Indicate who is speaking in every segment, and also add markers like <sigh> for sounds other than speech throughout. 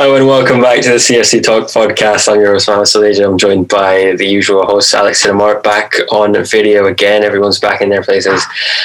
Speaker 1: Hello and welcome back to the CFC Talk podcast. I'm your host, Mohamed Salija. I'm joined by the usual host, Alex Cinnamart, back on video again. Everyone's back in their places.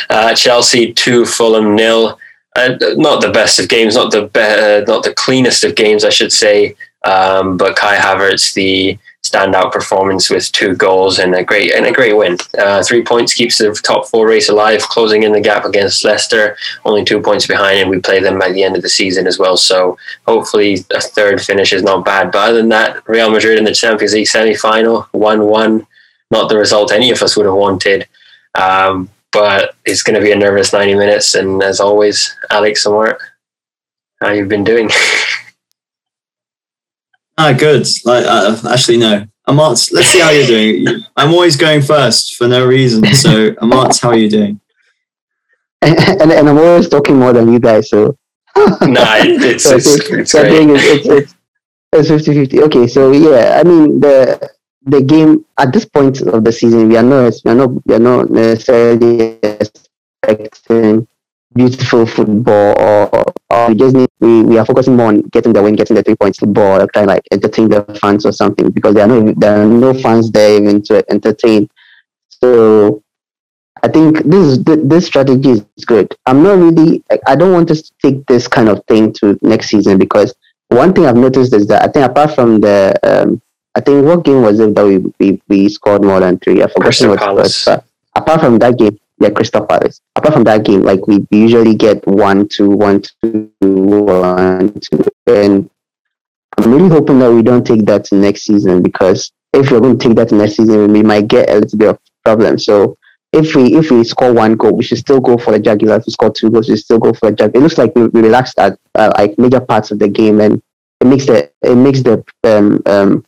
Speaker 1: Uh, Chelsea 2, Fulham nil. Uh, not the best of games, not the be- uh, not the cleanest of games, I should say. Um, but Kai Havertz, the standout performance with two goals and a great and a great win. Uh, three points keeps the top four race alive, closing in the gap against Leicester. Only two points behind, and we play them by the end of the season as well. So hopefully a third finish is not bad. But other than that, Real Madrid in the Champions League semi-final, one-one. Not the result any of us would have wanted. Um, but it's going to be a nervous 90 minutes. And as always, Alex Samart, how you been doing? <laughs>
Speaker 2: Ah, good. Like, uh, actually, no. Amart, let's see how you're doing. <laughs> I'm always going first for no reason. So, Amart, how are you doing?
Speaker 3: And, and, I'm always talking more than you guys. So,
Speaker 1: nah, it's, <laughs> so it's, it's, it's,
Speaker 3: it's, it's, it's 50 50. Okay, so yeah, I mean, the the game at this point of the season, we are not, we are not, we are not necessarily expecting beautiful football or, or we just need we, we are focusing more on getting the win, getting the three points or trying like entertain the fans or something because there are no there are no fans there even to entertain. So I think this this strategy is good. I'm not really I don't want to take this kind of thing to next season because one thing I've noticed is that I think apart from the um, I think what game was it that we, we, we scored more than three? I forgot what it was. But apart from that game, yeah, Crystal Palace. Apart from that game, like we usually get one, two, one, two, one, two, and I'm really hoping that we don't take that to next season because if we're going to take that to next season, we might get a little bit of problem. So if we if we score one goal, we should still go for the jugular. If we score two goals, we still go for the jugular. It looks like we, we relaxed at uh, like major parts of the game, and it makes the it makes the um, um,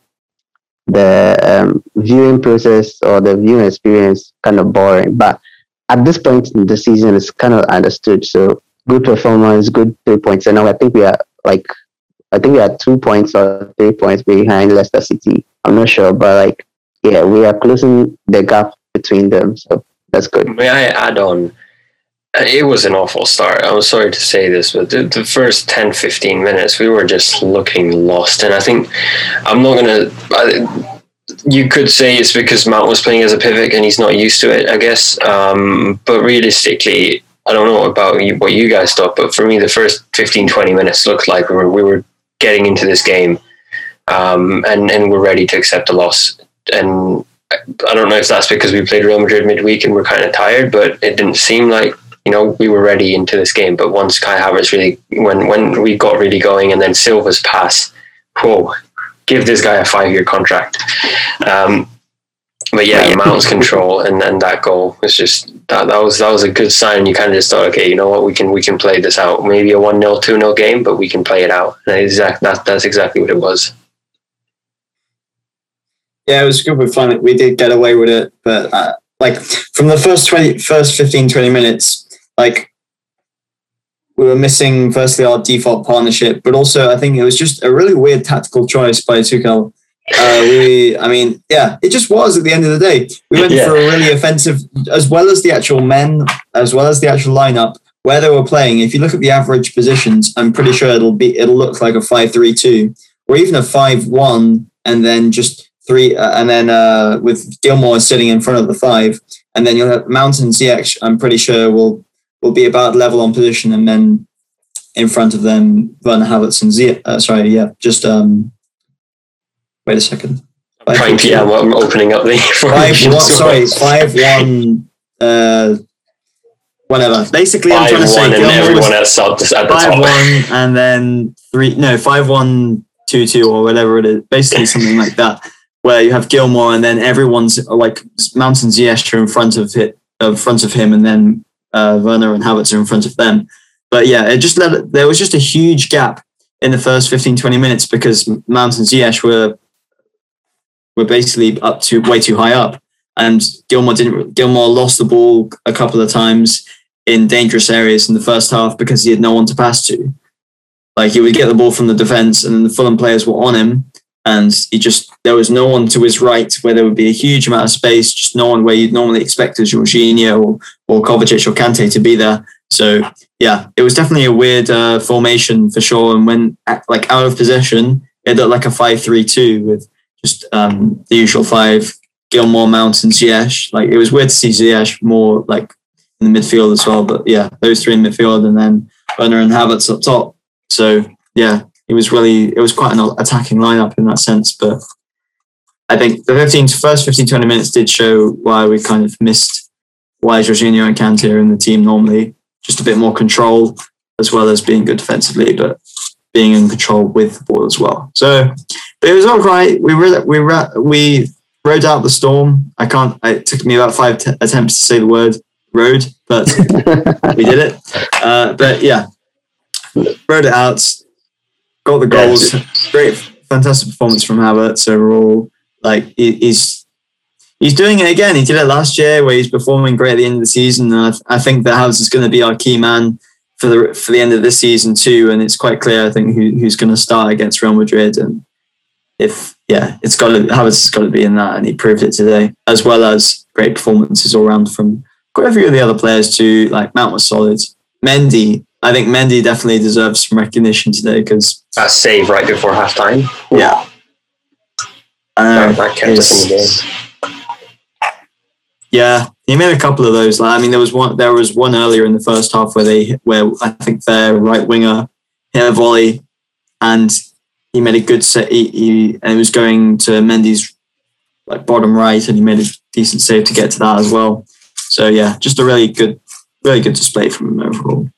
Speaker 3: the um, viewing process or the viewing experience kind of boring. But at this point in the season, it's kind of understood. So good performance, good three points. And now I think we are like, I think we are two points or three points behind Leicester City. I'm not sure, but like, yeah, we are closing the gap between them. So that's good.
Speaker 1: May I add on? Uh, it was an awful start. I'm sorry to say this, but the, the first 10, 15 minutes, we were just looking lost. And I think I'm not going to you could say it's because Mount was playing as a pivot and he's not used to it, I guess. Um, but realistically, I don't know about you, what you guys thought, but for me, the first 15, 20 minutes looked like we were, we were getting into this game um, and, and we're ready to accept a loss. And I don't know if that's because we played Real Madrid midweek and we're kind of tired, but it didn't seem like you know we were ready into this game. But once Kai Havertz really, when when we got really going, and then Silva's pass, whoa, give this guy a five year contract. Um, but yeah, Mount's control and, and that goal was just that, that was that was a good sign. You kind of just thought, okay, you know what, we can we can play this out. Maybe a one 0 two 0 game, but we can play it out. And exact that that's exactly what it was.
Speaker 2: Yeah, it was good with fun. We did get away with it, but uh, like from the first 20, first 15, 20 minutes, like we were missing firstly our default partnership, but also I think it was just a really weird tactical choice by Tuchel. Uh, we, I mean, yeah, it just was at the end of the day. We went yeah. for a really offensive, as well as the actual men, as well as the actual lineup where they were playing. If you look at the average positions, I'm pretty sure it'll be it'll look like a five-three-two or even a five-one, and then just three, uh, and then uh, with Gilmour sitting in front of the five, and then you'll have Mount and Ziyech. I'm pretty sure will will be about level on position, and then in front of them, Werner Havertz and Zia. Uh, sorry, yeah, just um, wait a second.
Speaker 1: Five, trying to, yeah, I'm opening up the
Speaker 2: five. One, sorry, <laughs> five one. Uh, whatever. Basically, i I'm trying to say
Speaker 1: and everyone else at the
Speaker 2: five
Speaker 1: top.
Speaker 2: one, and then three. No, five one two two or whatever it is. Basically, <laughs> something like that, where you have Gilmour, and then everyone's like Mount and Ziyech in front of it, in front of him, and then uh, Werner and Havertz are in front of them. But yeah, it just let, there was just a huge gap in the first 15, 20 minutes because Mount and Ziyech were were basically up to way too high up. And Gilmour didn't Gilmour lost the ball a couple of times in dangerous areas in the first half because he had no one to pass to. Like he would get the ball from the defense and the Fulham players were on him and he just there was no one to his right where there would be a huge amount of space, just no one where you'd normally expect a Jorginho or, or Kovacic or Kante to be there. So yeah, it was definitely a weird uh, formation for sure. And when like out of possession, it looked like a five-three-two with just um, the usual five: Gilmour, Mount, and Ziyech. Like it was weird to see Ziyech more like in the midfield as well. But yeah, those three in midfield, and then Werner and Havertz up top. So yeah, it was really it was quite an attacking lineup in that sense. But I think the 15 first 15 20 minutes did show why we kind of missed why Jorginho and Kante are in the team normally just a bit more control as well as being good defensively, but being in control with the ball as well. So, but it was all right. We re- we we rode out the storm. I can't. It took me about five t- attempts to say the word road, but <laughs> we did it. Uh, but yeah, rode it out. Got the goals. Great, fantastic performance from Havertz overall. Like he's he's doing it again. He did it last year where he's performing great at the end of the season. And I, I think that Havertz is going to be our key man for the for the end of this season too. And it's quite clear, I think, who, who's going to start against Real Madrid. And if yeah, it's got to Havertz has got to be in that, and he proved it today, as well as great performances all around from quite a few of the other players too. Like Mount was solid. Mendy, I think Mendy definitely deserves some recognition today because
Speaker 1: that save right before halftime.
Speaker 2: Yeah.
Speaker 1: Uh, that kept us in the game.
Speaker 2: Yeah, he made a couple of those. Like, I mean, there was one. There was one earlier in the first half where they, where I think their right winger hit a volley, and he made a good set. He, he and it was going to Mendy's like bottom right, and he made a decent save to get to that as well. So yeah, just a really good, really good display from him overall.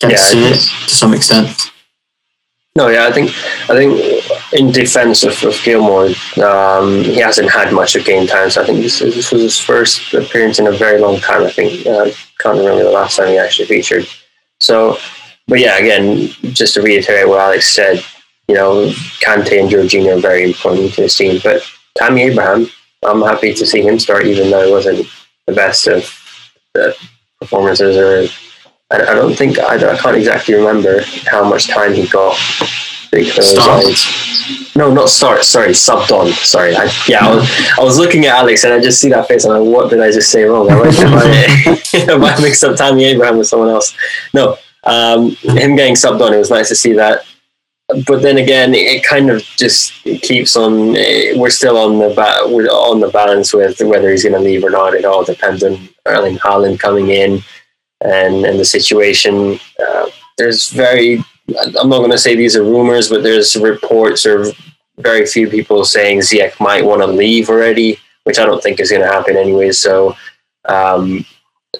Speaker 2: Get yeah, to see it to some extent.
Speaker 1: No, yeah, I think I think in defense of, of Gilmour, um, he hasn't had much of game time. So I think this, this was his first appearance in a very long time. I think uh, can't remember the last time he actually featured. So, but yeah, again, just to reiterate what Alex said, you know, Kante and Jorginho are very important to the team. But Tammy Abraham, I'm happy to see him start, even though it wasn't the best of the performances or I, I don't think I, I can't exactly remember how much time he got because no, not start. Sorry, subbed on. Sorry, I, yeah, I was, I was looking at Alex and I just see that face and I'm like, what did I just say wrong? I might mixed up Tammy Abraham with someone else. No, um, him getting subbed on. It was nice to see that. But then again, it kind of just keeps on. We're still on the ba- we're on the balance with whether he's going to leave or not. It all depends on Erling Haaland coming in and and the situation. Uh, there's very I'm not going to say these are rumors, but there's reports or very few people saying Ziyech might want to leave already, which I don't think is going to happen anyway. So um,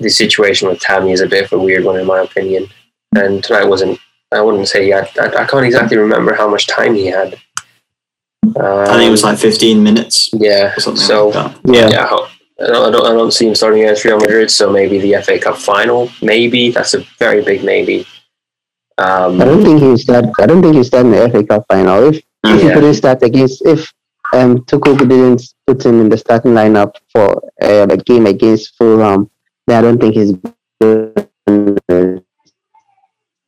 Speaker 1: the situation with Tammy is a bit of a weird one in my opinion. And tonight wasn't. I wouldn't say. I, I, I can't exactly remember how much time he had.
Speaker 2: Um, I think it was like 15 minutes.
Speaker 1: Yeah. so
Speaker 2: like
Speaker 1: yeah. yeah I don't, I don't, I don't see him starting against Real Madrid. So maybe the FA Cup final. Maybe that's a very big maybe. Um,
Speaker 3: I don't think he's that. I don't think he's that in the FA Cup final. If if he couldn't start against, if um Tuchel didn't put him in the starting lineup for uh, the game against Fulham, then I don't think he's going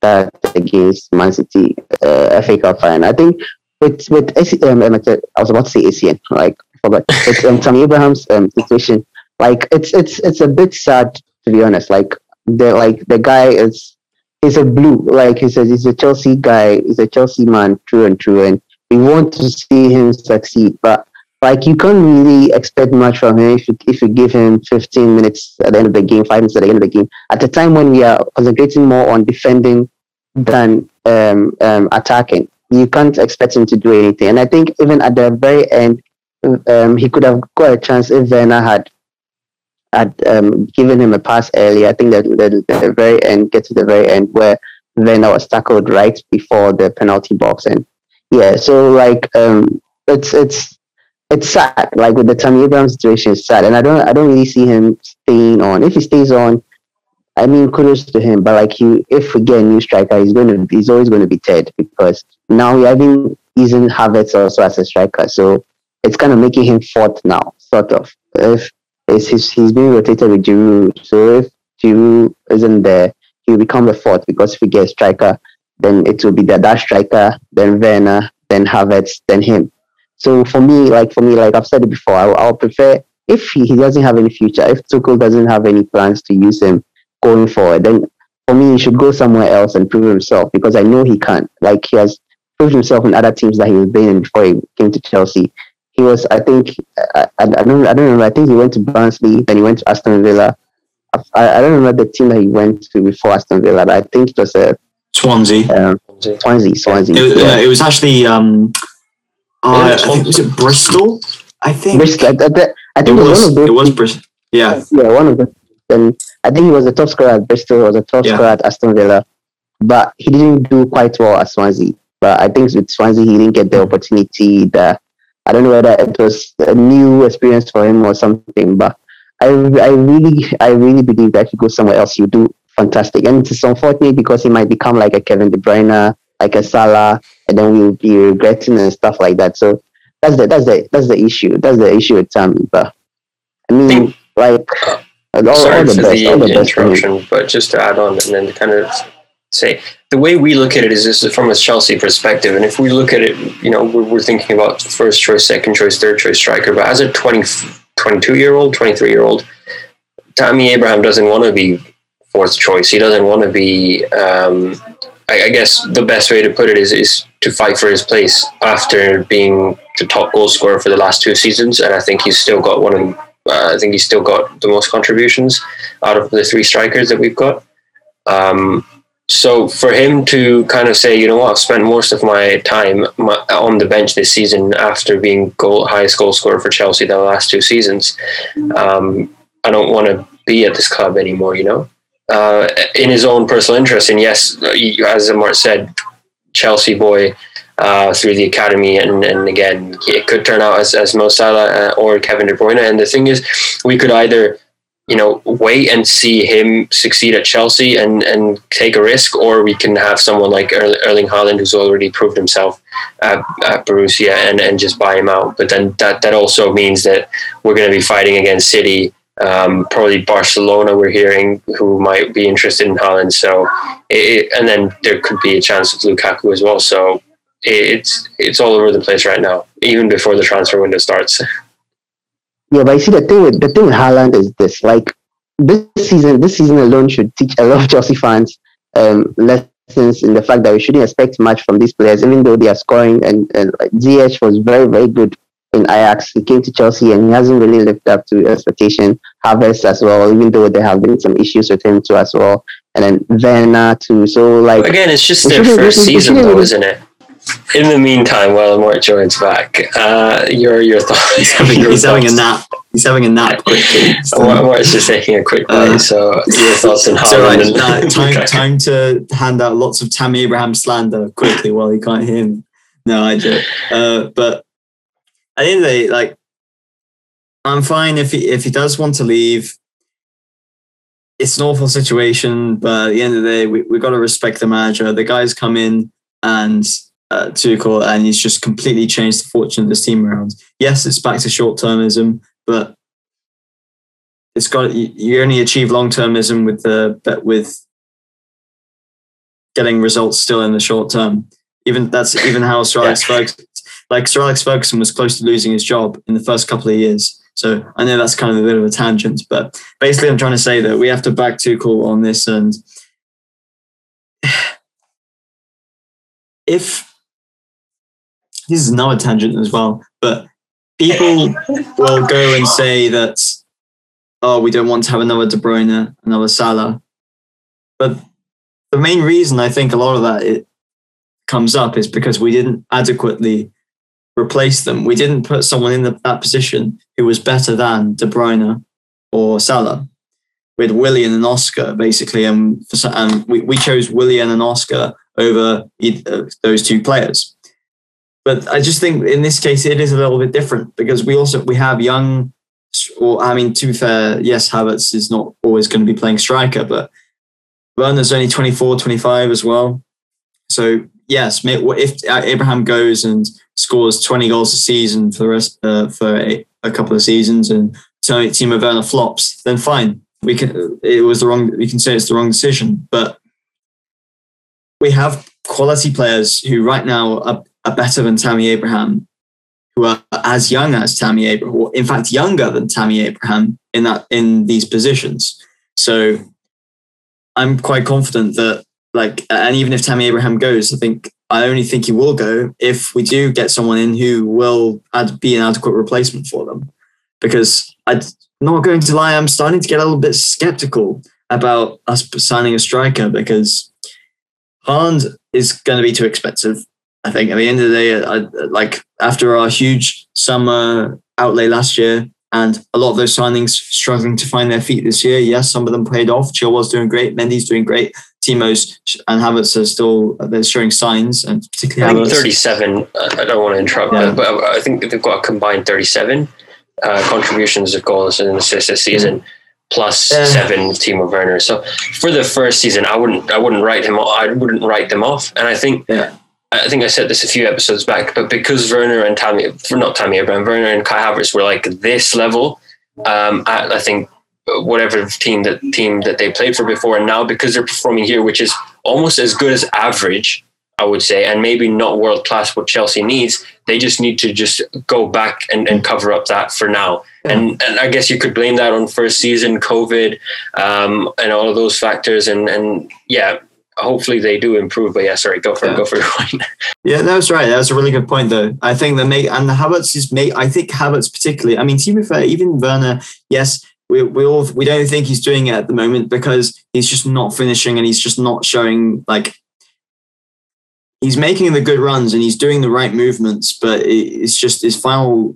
Speaker 3: start against Man City uh, FA Cup final. I think with with um, I was about to say ACN, like but it's um, Tammy Abraham's um, situation. Like it's it's it's a bit sad to be honest. Like the like the guy is he's a blue. Like he says, he's a Chelsea guy. He's a Chelsea man, true and true. And we want to see him succeed. But like you can't really expect much from him if you, if you give him 15 minutes at the end of the game, five minutes at the end of the game. At the time when we are concentrating more on defending than um, um, attacking, you can't expect him to do anything. And I think even at the very end, um, he could have got a chance if Werner had had um, given him a pass early. I think that the, the very end, get to the very end where Werner was tackled right before the penalty box, and yeah, so like um, it's it's it's sad. Like with the Tammy Abraham situation, sad, and I don't I don't really see him staying on. If he stays on, I mean, kudos to him. But like you, if we get a new striker, he's going to he's always going to be Ted because now we're having using Havertz also as a striker, so it's kind of making him fourth now, sort of. If is he's, he's being rotated with Giroud. So if Giroud isn't there, he'll become the fourth because if we get a striker, then it will be the that striker, then Werner, then Havertz, then him. So for me, like for me, like I've said it before, I, I'll prefer if he, he doesn't have any future, if Tuchel doesn't have any plans to use him going forward, then for me, he should go somewhere else and prove himself because I know he can't. Like he has proved himself in other teams that he was been in before he came to Chelsea. He was, I think, I, I, I don't, I don't remember. I think he went to Barnsley, then he went to Aston Villa. I, I don't remember the team that he went to before Aston Villa, but I think it was a
Speaker 2: Swansea.
Speaker 3: um, Swansea. Swansea.
Speaker 2: It,
Speaker 3: yeah.
Speaker 2: uh, it was actually um, uh, I think was it Bristol? I think
Speaker 3: Bristol. I, I, I
Speaker 2: it
Speaker 3: think it was,
Speaker 2: was.
Speaker 3: one of those.
Speaker 2: It was Bristol. Yeah,
Speaker 3: yeah, one of them. And I think he was a top scorer at Bristol, was a top
Speaker 2: Yeah.
Speaker 3: scorer at Aston Villa, but he didn't do quite well at Swansea. But I think with Swansea, he didn't get the opportunity. That I don't know whether it was a new experience for him or something. But I, I really, I really believe that if you go somewhere else, he'll do fantastic. And it's unfortunate because he might become like a Kevin De Bruyne, like a Salah, and then we'll be regretting and stuff like that. So that's the that's the that's the issue. That's the issue with Tammy. But I mean, like all, all
Speaker 1: Sorry
Speaker 3: the
Speaker 1: for
Speaker 3: best,
Speaker 1: the
Speaker 3: all the best
Speaker 1: interruption, but just to add on and then to kind of say the way we look at it is this is from a Chelsea perspective, and if we look at it, you know, we're, we're thinking about first choice, second choice, third choice striker, but as a 20, 22 year old, 23 year old, Tammy Abraham doesn't want to be fourth choice. He doesn't want to be. Um, I, I guess the best way to put it is is to fight for his place after being the top goal scorer for the last two seasons, and I think he's still got one of. Uh, I think he's still got the most contributions out of the three strikers that we've got. Um, so for him to kind of say, you know what, I've spent most of my time on the bench this season after being goal, highest goal scorer for Chelsea the last two seasons, um, I don't want to be at this club anymore. You know, uh, in his own personal interest, and yes, as Amart said, Chelsea boy uh, through the academy, and, and again, it could turn out as, as Mo Salah uh, or Kevin De Bruyne. And the thing is, we could either, you know, wait and see him succeed at Chelsea and, and take a risk, or we can have someone like Erling Haaland who's already proved himself at, at Borussia and, and just buy him out. But then that, that also means that we're going to be fighting against City. Um, probably Barcelona, we're hearing, who might be interested in Haaland. So, it, and then there could be a chance of Lukaku as well. So, it's it's all over the place right now, even before the transfer window starts.
Speaker 3: Yeah, but you see the thing with the thing with Haaland is this: like this season, this season alone should teach a lot of <laughs> Chelsea fans um, lessons in the fact that we shouldn't expect much from these players, even though they are scoring. And, and like, Ziyech was very very good in Ajax. He came to Chelsea and he hasn't really lived up to expectation. Havertz as well, even though there have been some issues with him too as well. And then Werner too. So like
Speaker 1: Again, it's just their first season, though, isn't it? In the meantime, while Mort joins back, uh, your your thoughts.
Speaker 2: he's having,
Speaker 1: your
Speaker 2: he's having a nap. He's having a nap quickly.
Speaker 1: Mort- Mort's just taking a quick
Speaker 2: Uh,
Speaker 1: break. so your thoughts on
Speaker 2: So right, now, time, time to hand out lots of Tammy Abraham slander quickly while he can't hear me. No, I do. Uh, but at the end of the day, like, I'm fine if he if he does want to leave. It's an awful situation, but at the end of the day, we we got to respect the manager. The guy's come in and uh, Tuchel, and he's just completely changed the fortune of this team around. Yes, it's back to short termism, but it's got you, you only achieve long termism with the but with getting results still in the short term. Even that's even how Sir Alex Ferguson, like Sir Alex Ferguson, was close to losing his job in the first couple of years. So I know that's kind of a bit of a tangent, but basically, I'm trying to say that we have to back Tuchel on this, and <sighs> if this is another tangent as well, but people <laughs> will go and say that oh, we don't want to have another De Bruyne, another Salah. But the main reason I think a lot of that it comes up is because we didn't adequately replace them. We didn't put someone in the, that position who was better than De Bruyne or Salah. With Willian and Oscar, basically, and, for, and we, we chose Willian and Oscar over uh, those two players. But I just think in this case it is a little bit different because we also we have young or I mean, to be fair, yes, Havertz is not always going to be playing striker, but Werner's only 24, 25 as well. So yes, if Abraham goes and scores 20 goals a season for the rest uh, for a, a couple of seasons, and Timo Werner flops, then fine. We can. It was the wrong. We can say it's the wrong decision, but we have quality players who right now are, are better than Tammy Abraham who are as young as Tammy Abraham, or in fact younger than Tammy Abraham in that in these positions. So I'm quite confident that like, and even if Tammy Abraham goes, I think I only think he will go if we do get someone in who will be an adequate replacement for them. Because I'm not going to lie, I'm starting to get a little bit skeptical about us signing a striker because Haaland is going to be too expensive. I think at the end of the day, I, like after our huge summer outlay last year, and a lot of those signings struggling to find their feet this year. Yes, some of them paid off. Chilwell's doing great. Mendy's doing great. Timo's and Havertz are still they're showing signs, and particularly
Speaker 1: I think
Speaker 2: Havertz.
Speaker 1: 37. I don't want to interrupt,
Speaker 2: Yeah.
Speaker 1: but I think they've got a combined 37 uh, contributions of goals and assists this season, plus
Speaker 2: Yeah.
Speaker 1: seven with Timo Werner. So for the first season, I wouldn't I wouldn't write him. off- I wouldn't write them off. And I think
Speaker 2: Yeah.
Speaker 1: I think I said this a few episodes back, but because Werner and Tammy, not Tammy Abraham, Werner and Kai Havertz were like this level, um, I, I think whatever team that team that they played for before, and now because they're performing here, which is almost as good as average, I would say, and maybe not world class what Chelsea needs, they just need to just go back and, and cover up that for now. And and I guess you could blame that on first season, COVID, um, and all of those factors, and and yeah. Hopefully they do improve, but yeah, sorry, go for it,
Speaker 2: Yeah.
Speaker 1: go for <laughs> it.
Speaker 2: Yeah, that was right. That was a really good point, though. I think that make and the Havertz is make. I think Havertz particularly. I mean, to be fair, even Werner. Yes, we we all we don't think he's doing it at the moment because he's just not finishing and he's just not showing like. He's making the good runs and he's doing the right movements, but it's just his final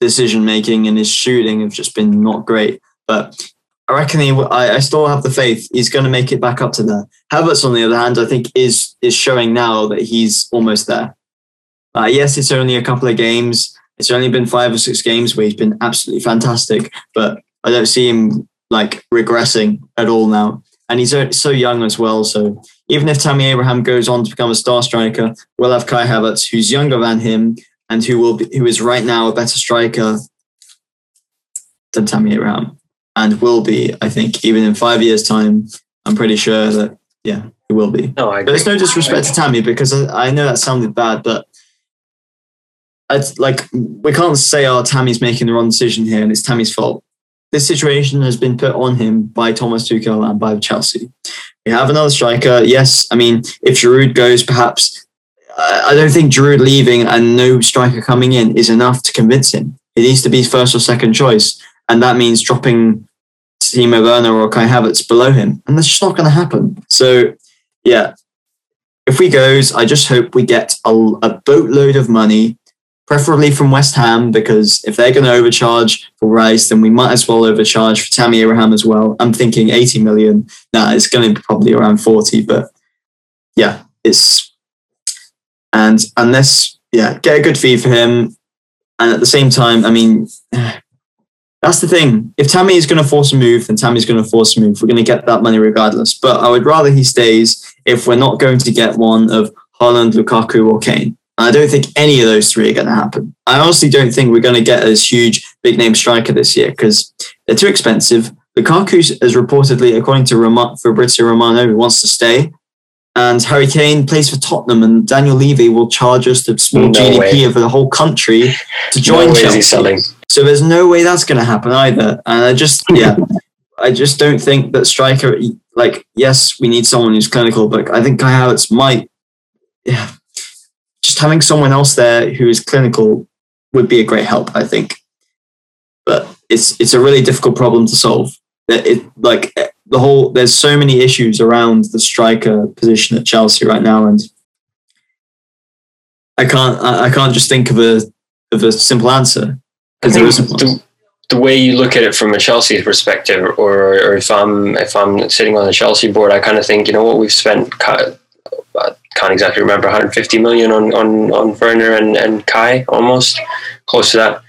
Speaker 2: decision making and his shooting have just been not great. But I reckon he. I, I still have the faith he's going to make it back up to there. Havertz, on the other hand, I think is is showing now that he's almost there. Uh, yes, it's only a couple of games. It's only been five or six games where he's been absolutely fantastic, but I don't see him like regressing at all now. And he's so so young as well. So even if Tammy Abraham goes on to become a star striker, we'll have Kai Havertz, who's younger than him and who will be, who is right now a better striker than Tammy Abraham, and will be, I think, even in five years' time. I'm pretty sure that yeah, he will be.
Speaker 1: No, I
Speaker 2: But there's no disrespect to Tammy because I, I know that sounded bad, but it's like we can't say, "Oh, Tammy's making the wrong decision here, and it's Tammy's fault." This situation has been put on him by Thomas Tuchel and by Chelsea. We have another striker. Yes, I mean, if Giroud goes, perhaps I I don't think Giroud leaving and no striker coming in is enough to convince him. It needs to be first or second choice, and that means dropping Timo Werner or Kai Havertz below him, and that's just not going to happen. So, yeah, if we goes, I just hope we get a, a boatload of money, preferably from West Ham, because if they're going to overcharge for Rice, then we might as well overcharge for Tammy Abraham as well. I'm thinking 80 million. Nah, it's going to be probably around 40, but yeah, it's and unless yeah, get a good fee for him, and at the same time, I mean. That's the thing. If Tammy is going to force a move, then Tammy's going to force a move. We're going to get that money regardless. But I would rather he stays if we're not going to get one of Haaland, Lukaku, or Kane. I don't think any of those three are going to happen. I honestly don't think we're going to get a huge big name striker this year because they're too expensive. Lukaku is reportedly, according to Roma- Fabrizio Romano, who wants to stay. And Harry Kane plays for Tottenham, and Daniel Levy will charge us the small
Speaker 1: No
Speaker 2: GDP
Speaker 1: way.
Speaker 2: of the whole country to
Speaker 1: No
Speaker 2: join
Speaker 1: is
Speaker 2: Chelsea. So there's no way that's going to happen either. And I just, yeah, I just don't think that striker, like, yes, we need someone who's clinical, but I think Kai Havertz might, yeah, just having someone else there who is clinical would be a great help, I think. But it's it's a really difficult problem to solve. That It like the whole there's so many issues around the striker position at Chelsea right now, and I can't I I can't just think of a of a simple answer because isn't one.
Speaker 1: the, the way you look at it from a Chelsea perspective, or, or if I'm if I'm sitting on the Chelsea board, I kind of think you know what we've spent. I can't exactly remember 150 million on on on Werner and and Kai almost close to that.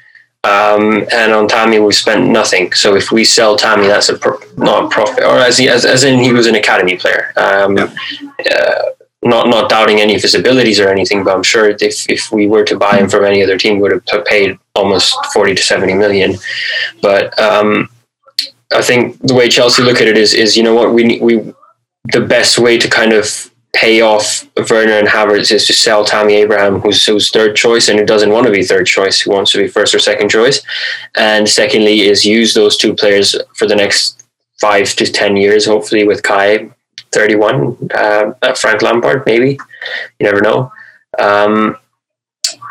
Speaker 1: Um, and on Tammy, we spent nothing. So if we sell Tammy, that's a pro- not a profit, or as he as, as in he was an academy player. Um, uh, not not doubting any of his abilities or anything, but I'm sure if if we were to buy him from any other team, we would have paid almost 40 to 70 million. But um, I think the way Chelsea look at it is is you know what we we the best way to kind of pay off Werner and Havertz is to sell Tammy Abraham, who's who's third choice and who doesn't want to be third choice, who wants to be first or second choice. And secondly, is use those two players for the next five to ten years, hopefully, with Kai, thirty-one, uh, uh, Frank Lampard, maybe. You never know. Um,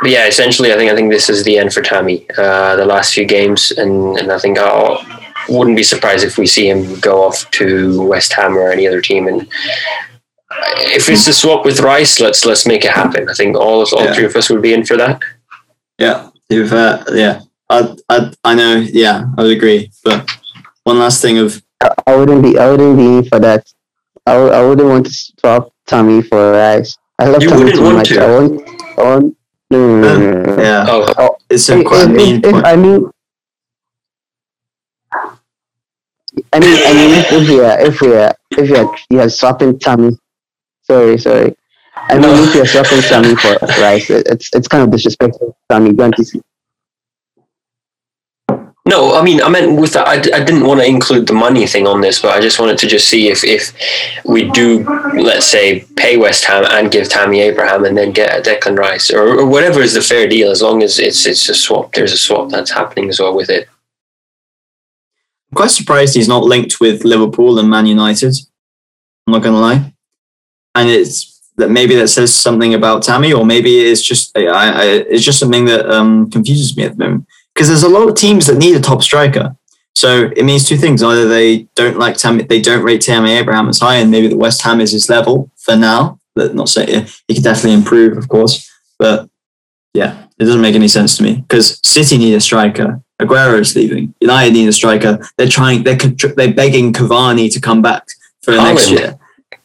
Speaker 1: but yeah, essentially, I think I think this is the end for Tammy. Uh, the last few games, and and I think I wouldn't be surprised if we see him go off to West Ham or any other team. And if it's a swap with Rice, let's let's make it happen. I think all all
Speaker 2: Yeah.
Speaker 1: three of us would be in for that.
Speaker 2: Yeah, if uh, yeah, I, I I know. Yeah, I would agree. But one last thing of
Speaker 3: I, I wouldn't be. I wouldn't be in for that. I, w- I wouldn't want to swap Tommy for Rice. I love
Speaker 1: You
Speaker 3: Tommy too
Speaker 1: want
Speaker 3: much.
Speaker 1: to?
Speaker 3: I want. I want. No, no, no, no, no, no.
Speaker 2: yeah,
Speaker 1: Oh, oh
Speaker 2: it's a
Speaker 3: If,
Speaker 2: quite
Speaker 3: if, if, if. I mean, I mean, I mean, if, if we are, if we are, if you are, you are swapping Tommy, sorry, sorry. I mean,
Speaker 1: No.
Speaker 3: if you're swapping Tommy for Rice, it, it's it's kind of disrespectful. Tommy, don't you see?
Speaker 1: No, I mean, I meant with that. I, I didn't want to include the money thing on this, but I just wanted to just see if if we do, let's say, pay West Ham and give Tammy Abraham and then get a Declan Rice or, or whatever is the fair deal, as long as it's it's a swap. There's a swap that's happening as well with it.
Speaker 2: I'm quite surprised he's not linked with Liverpool and Man United. I'm not gonna lie, and it's that maybe that says something about Tammy, or maybe it's just I, I, it's just something that um, confuses me at the moment because there's a lot of teams that need a top striker. So it means two things: either they don't like Tammy, they don't rate Tammy Abraham as high, and maybe the West Ham is his level for now. But not say he could definitely improve, of course, but yeah, it doesn't make any sense to me because City need a striker. Aguero is leaving. United need a striker. They're trying. They're they're begging Cavani to come back for oh,
Speaker 1: next
Speaker 2: year.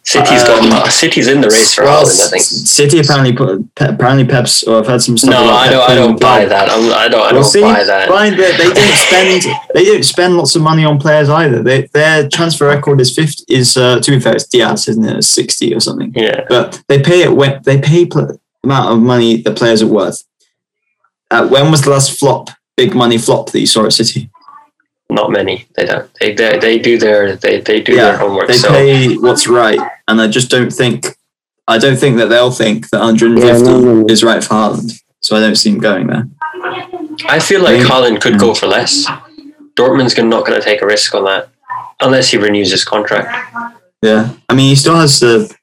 Speaker 1: City's
Speaker 2: Um,
Speaker 1: got City's in the race for
Speaker 2: Well.
Speaker 1: I think.
Speaker 2: City apparently put apparently Pep's or I've heard some stuff.
Speaker 1: No,
Speaker 2: about
Speaker 1: I don't. I don't buy that. I'm, I don't. I
Speaker 2: We'll
Speaker 1: don't
Speaker 2: see.
Speaker 1: buy that.
Speaker 2: Fine, but they don't spend they don't spend lots of money on players either. They, their transfer record is fifty is uh, to be fair, it's Dias, isn't it? It's sixty or something.
Speaker 1: Yeah.
Speaker 2: But they pay it when they pay pl- the amount of money the players are worth. Uh, when was the last flop, big money flop that you saw at City?
Speaker 1: Not many. They don't. They they, they do their they, they do their homework.
Speaker 2: they
Speaker 1: so
Speaker 2: pay what's right, and I just don't think I don't think that they'll think that 150
Speaker 3: Yeah, no, no, no.
Speaker 2: is right for Haaland. So I don't see him going there.
Speaker 1: I feel like
Speaker 2: Maybe-
Speaker 1: Haaland could go mm. for less. Dortmund's not going to take a risk on that unless he renews his contract.
Speaker 2: Yeah, I mean he still has the.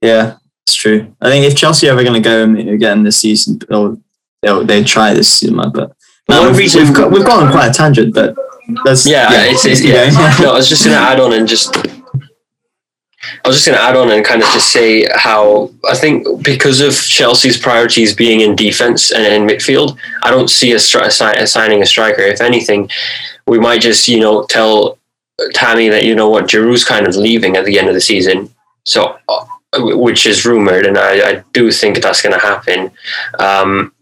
Speaker 2: Yeah, it's true. I think if Chelsea are ever going to go again this season, they'll, they'll they try this season, but.
Speaker 1: One um,
Speaker 2: No, we've, we've, got, we've gone on quite a tangent, but that's
Speaker 1: Yeah, it's, it's
Speaker 2: keep
Speaker 1: yeah. <laughs> no, I was just going to add on and just. I was just going to add on and kind of just say how I think because of Chelsea's priorities being in defense and in midfield, I don't see a, stri- assigning a striker. If anything, we might just you know tell Tammy that you know what Giroud's kind of leaving at the end of the season, so uh, which is rumored, and I, I do think that's going to happen. Um,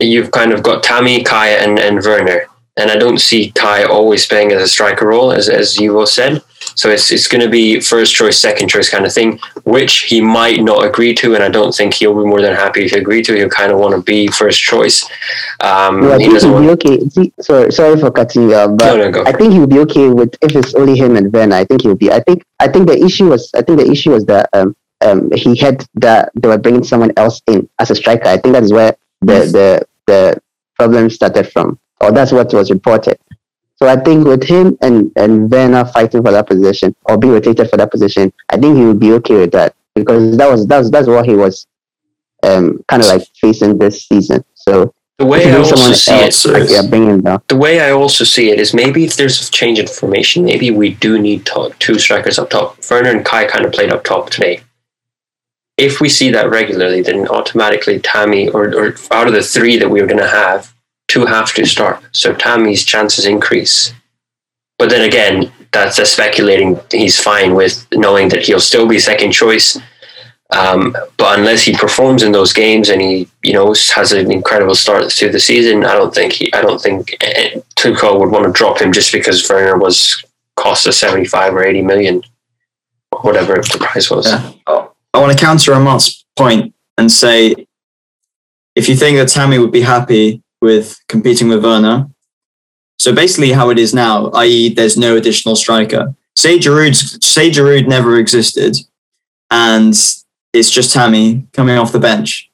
Speaker 1: you've kind of got Tammy, Kaya, and, and Werner. And I don't see Kai always playing as a striker role, as, as you all said. So it's it's going to be first choice, second choice kind of thing, which he might not agree to, and I don't think he'll be more than happy to agree to. He'll kind of want to be first choice. Um,
Speaker 3: Yeah, I
Speaker 1: he
Speaker 3: think
Speaker 1: doesn't
Speaker 3: he'll
Speaker 1: want.
Speaker 3: be okay. See, sorry, sorry for cutting you off, but
Speaker 1: no, go.
Speaker 3: I think he'll be okay with if it's only him and Ben. I think he'll be. I think. I think the issue was. I think the issue was that um um he had that they were bringing someone else in as a striker. I think that's where the the the problem started from, or that's what was reported. So I think with him and and Werner fighting for that position or being rotated for that position, I think he would be okay with that because that was that's that's what he was um kind of like facing this season. So
Speaker 1: The way I also see it,
Speaker 3: else, like, yeah, bring him down.
Speaker 1: the way I also see it is maybe if there's a change in formation, maybe we do need to, two strikers up top. Werner and Kai kind of played up top today. If we see that regularly, then automatically Tammy, or, or out of the three that we are going to have, two have to start. So Tammy's chances increase. But then again, that's a speculating. He's fine with knowing that he'll still be second choice. Um, but unless he performs in those games and he, you know, has an incredible start to the season, I don't think he, I don't think eh, Tuchel would want to drop him just because Werner was cost us seventy five or eighty million, whatever the price was.
Speaker 2: Yeah. I want to counter Amart's point and say, if you think that Tammy would be happy with competing with Werner, so basically how it is now, i.e., there's no additional striker. Say Giroud, say Giroud never existed, and it's just Tammy coming off the bench.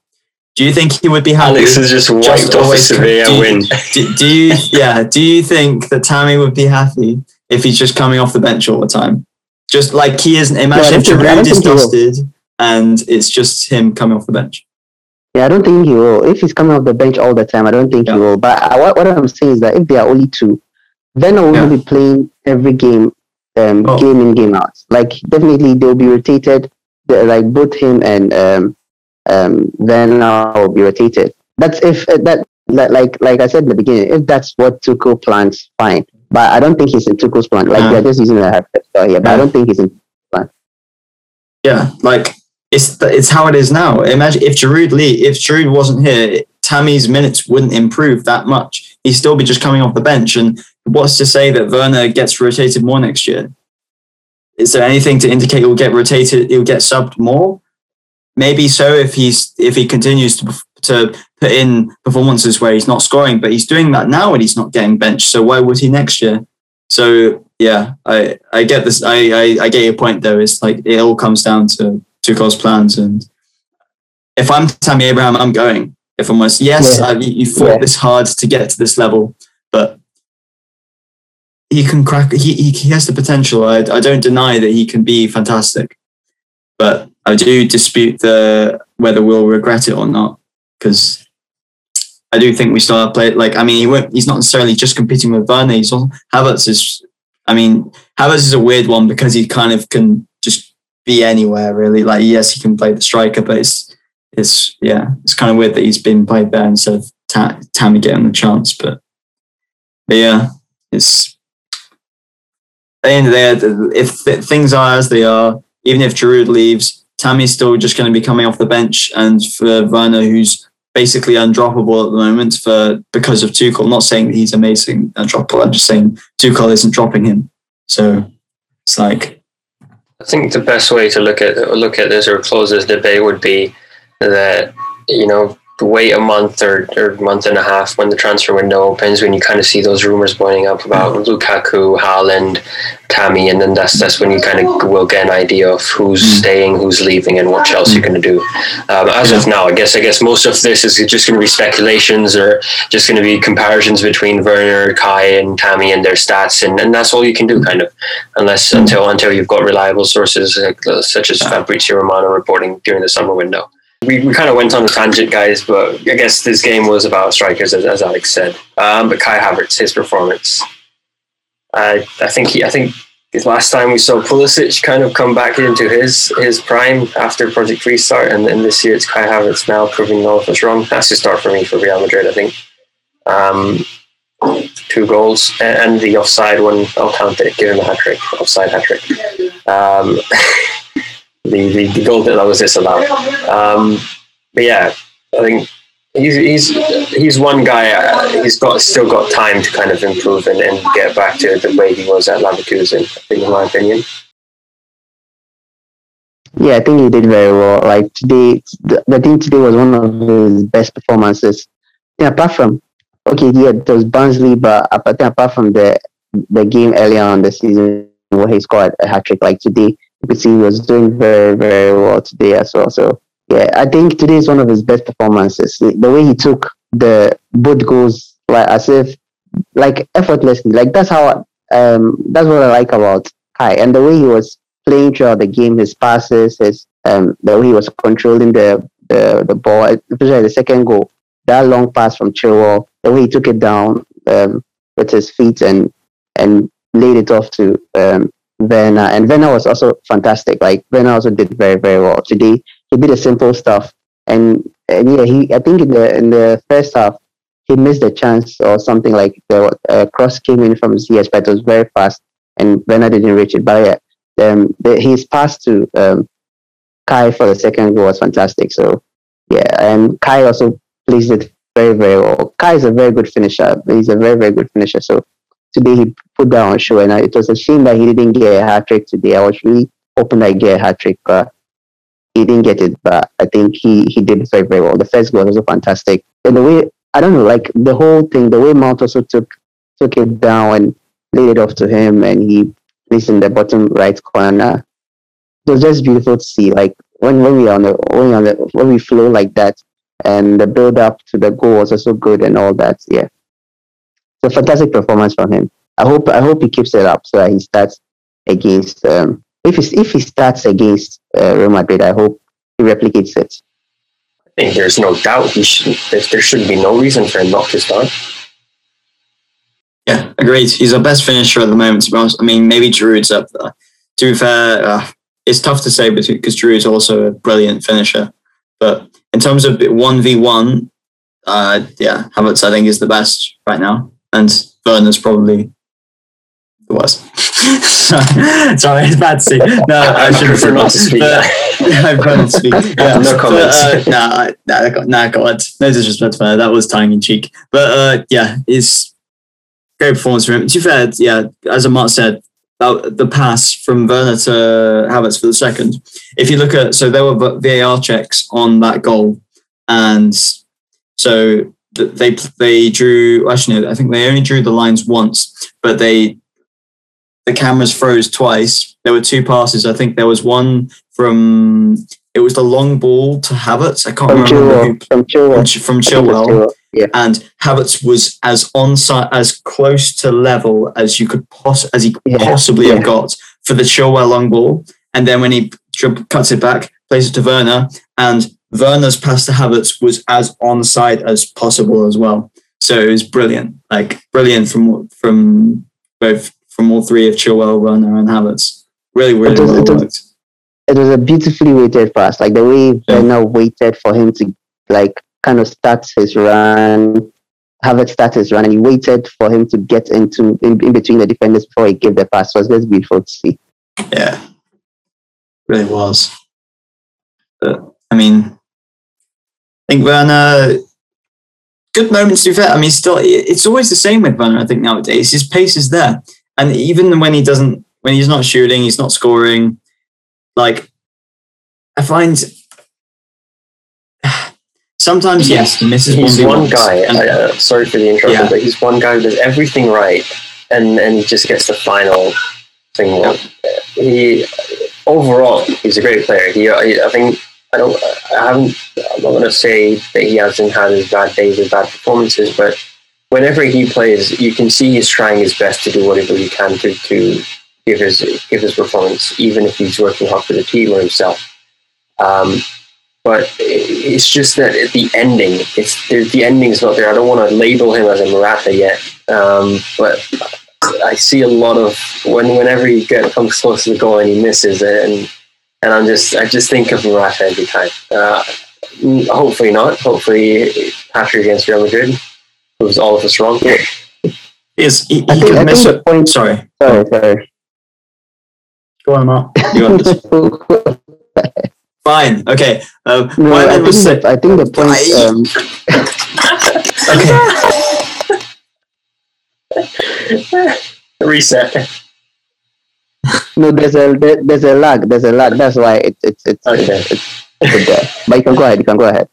Speaker 2: Do you think he would be happy?
Speaker 1: Alex has just wiped
Speaker 2: Just
Speaker 1: off a
Speaker 2: always-
Speaker 1: Sevilla
Speaker 2: do you-
Speaker 1: win.
Speaker 2: do, do you yeah do you think that Tammy would be happy if he's just coming off the bench all the time. Just like he isn't.
Speaker 3: I
Speaker 2: Imagine
Speaker 3: don't
Speaker 2: if
Speaker 3: think- I don't
Speaker 2: Giroud is
Speaker 3: think he will.
Speaker 2: dusted and it's just him coming off the bench.
Speaker 3: Yeah, I don't think he will. If he's coming off the bench all the time, I don't think
Speaker 2: Yeah.
Speaker 3: he will. But I, what, what I'm saying is that if there are only two, then I will
Speaker 2: Yeah.
Speaker 3: be playing every game, um,
Speaker 2: Oh.
Speaker 3: game in, game out. Like definitely they'll be rotated. Like both him and um, um, Werner will be rotated. That's if uh, that like like like I said in the beginning. If that's what Tuchel plans, fine. But I don't think he's in Tuchel's plan. Like
Speaker 2: Yeah.
Speaker 3: they're just using a hyper here, but I don't think he's in. plan.
Speaker 2: Yeah, like it's it's how it is now. Imagine if Giroud Lee, if Giroud wasn't here, Tammy's minutes wouldn't improve that much. He'd still be just coming off the bench. And what's to say that Werner gets rotated more next year? Is there anything to indicate he'll get rotated? He'll get subbed more? Maybe so if he's if he continues to to put in performances where he's not scoring, but he's doing that now and he's not getting benched. So why would he next year? So yeah, I I get this. I I, I get your point though. It's like it all comes down to Tuchel's plans, and if I'm Tammy Abraham, I'm going. If I'm honest, yes,
Speaker 3: Yeah.
Speaker 2: I, you fought
Speaker 3: Yeah.
Speaker 2: this hard to get to this level, but he can crack. He he, he has the potential. I I don't deny that he can be fantastic, but I do dispute the whether we'll regret it or not because. I do think we still have played like I mean he won't, he's not necessarily just competing with Werner. He's also Havertz is I mean Havertz is a weird one because he kind of can be anywhere really. Like yes, he can play the striker, but it's it's yeah, it's kind of weird that he's been played there instead of Ta- Tammy getting the chance. But, but yeah, it's at the end of the day, if th- things are as they are, even if Giroud leaves, Tammy's still just going to be coming off the bench, and for Werner, who's basically undroppable at the moment for because of Tuchel. I'm not saying that he's amazing undroppable. I'm just saying Tuchel isn't dropping him. So it's like
Speaker 1: I think the best way to look at look at this or close this debate would be that you know wait a month or, or month and a half when the transfer window opens when you kind of see those rumors boiling up about Lukaku, Haaland, Tammy, and then that's that's when you kind of will get an idea of who's
Speaker 2: Mm.
Speaker 1: staying, who's leaving, and what Chelsea are going to do. Um, as of now, I guess I guess most of this is just going to be speculations or just going to be comparisons between Werner, Kai, and Tammy and their stats, and, and that's all you can do, kind of, unless
Speaker 2: Mm.
Speaker 1: until until you've got reliable sources uh, such as Fabrizio Romano reporting during the summer window. We, we kind of went on a tangent, guys, but I guess this game was about strikers, as, as Alex said. Um, but Kai Havertz, his performance, I I think he I think last time we saw Pulisic kind of come back into his his prime after Project Restart, and this year it's Kai Havertz now proving all of us wrong. That's the start for me for Real Madrid, I think. Um, two goals and, and the offside one. I'll count it. Give him a hat trick. Offside hat trick. Um, <laughs> the, the the goal that was disallowed. Um, but yeah, I think he's he's he's one guy. Uh, he's got still got time to kind of improve and, and get back to the way he was at Leverkusen. I think, in my opinion.
Speaker 3: Yeah, I think he did very well. Like today, the, I think today was one of his best performances. Yeah, apart from okay, yeah, there was Barnsley, but think apart from the the game earlier on the season where he scored a hat trick, like today, see he was doing very very well today as well. So yeah, I think today is one of his best performances. The way he took the both goals like as if like effortlessly, like that's how um that's what I like about Kai and the way he was playing throughout the game, his passes, his um, the way he was controlling the the, the ball, especially the second goal, that long pass from Chilwell, the way he took it down um, with his feet and and laid it off to um, Werner, and Werner was also fantastic. Like Werner also did very very well today. He did the simple stuff, and and yeah, he I think in the in the first half he missed a chance or something like the uh, cross came in from Ziyech, but it was very fast, and Werner didn't reach it. But yeah, um, the, his pass to um, Kai for the second goal was fantastic. So yeah, and Kai also placed it very very well. Kai is a very good finisher. He's a very very good finisher. So today he put that on show, and uh, it was a shame that he didn't get a hat trick today. I was really hoping I get a hat trick, but he didn't get it. But I think he he did very very well. The first goal was also fantastic, and the way I don't know, like the whole thing, the way Mount also took took it down and laid it off to him, and he placed in the bottom right corner. It was just beautiful to see. Like when when we on the when we on the when we flow like that, and the build up to the goal was also good and all that. Yeah, it's a fantastic performance from him. I hope I hope he keeps it up so that he starts against. Um, if he if he starts against uh, Real Madrid, I hope he replicates it.
Speaker 1: I think there's no doubt he should. There, there should be no reason for him not to start.
Speaker 2: Yeah, agreed. He's our best finisher at the moment. To be honest, I mean, maybe Giroud's up there. To be fair, uh, it's tough to say because Giroud's also a brilliant finisher. But in terms of one v one, uh, yeah, Havertz I think is the best right now, and Werner's probably the worst. <laughs> <laughs> Sorry, it's bad to say. No, I should
Speaker 1: have not to speak.
Speaker 2: But, I prefer not to speak. <laughs> Yeah,
Speaker 1: No
Speaker 2: but,
Speaker 1: comments.
Speaker 2: uh, nah, nah, nah, God, no disrespect for her. That was tongue in cheek. But uh, yeah, it's great performance from him. To be fair, yeah, as Amat said, that, the pass from Werner to Havertz for the second. If you look at, so there were VAR checks on that goal, and so they they drew. Actually, no, I think they only drew the lines once, but they the cameras froze twice. There were two passes. I think there was one from it was the long ball to Havertz. I can't
Speaker 3: From
Speaker 2: remember who,
Speaker 3: from Chilwell,
Speaker 2: from, Ch- from
Speaker 3: I think it was
Speaker 2: Chilwell
Speaker 3: Chilwell. Yeah,
Speaker 2: and Havertz was as on site, as close to level as you could poss- as he
Speaker 3: Yeah,
Speaker 2: possibly
Speaker 3: yeah.
Speaker 2: have got for the Chilwell long ball. And then when he cuts it back, plays it to Werner, and Werner's pass to Havertz was as on side as possible as well. So it was brilliant, like brilliant from from both from all three of Chilwell, Werner, and Havertz. Really, really
Speaker 3: It was-
Speaker 2: well
Speaker 3: it was-
Speaker 2: worked.
Speaker 3: it was a beautifully weighted pass, like the way
Speaker 2: Yeah.
Speaker 3: Werner waited for him to like kind of start his run, have it start his run, and he waited for him to get into in, in between the defenders before he gave the pass. It was just beautiful to see.
Speaker 2: Yeah, really was. But, I mean, I think Werner, good moments to be fair. I mean, still, it's always the same with Werner. I think nowadays his pace is there, and even when he doesn't, when he's not shooting, he's not scoring. Like, I find <sighs> sometimes yes, he misses
Speaker 1: He's
Speaker 2: 1v1s,
Speaker 1: one guy.
Speaker 2: and-
Speaker 1: uh, sorry for the interruption,
Speaker 2: Yeah.
Speaker 1: but he's one guy who does everything right, and and he just gets the final thing. wrong. He overall, he's a great player. He, I think, I don't, I haven't. I'm not going to say that he hasn't had his bad days or bad performances, but whenever he plays, you can see he's trying his best to do whatever he can to to give his give his performance, even if he's working hard for the team or himself. Um, but it's just that at the ending, it's the, the ending's not there. I don't want to label him as a Morata yet, um, but I see a lot of when whenever he get, comes close to the goal and he misses it, and and I'm just I just think of Morata every time. Uh, hopefully not. Hopefully, after against Real Madrid proves all of us wrong.
Speaker 2: Is he, he
Speaker 3: I think, I
Speaker 2: miss
Speaker 3: think
Speaker 2: it.
Speaker 3: the point.
Speaker 2: Sorry,
Speaker 3: Sorry, sorry.
Speaker 2: go on, Mark. <laughs> You got this. Fine. Okay. Um,
Speaker 3: no,
Speaker 2: what I
Speaker 3: I think, the, I think the point.
Speaker 2: I-
Speaker 3: Um, <laughs> <laughs>
Speaker 2: okay.
Speaker 1: Reset.
Speaker 3: No, there's a there, there's a lag. There's a lag. That's why it, it's it's
Speaker 1: Okay.
Speaker 3: it's, it's, it's there. But you can go ahead. You can go ahead.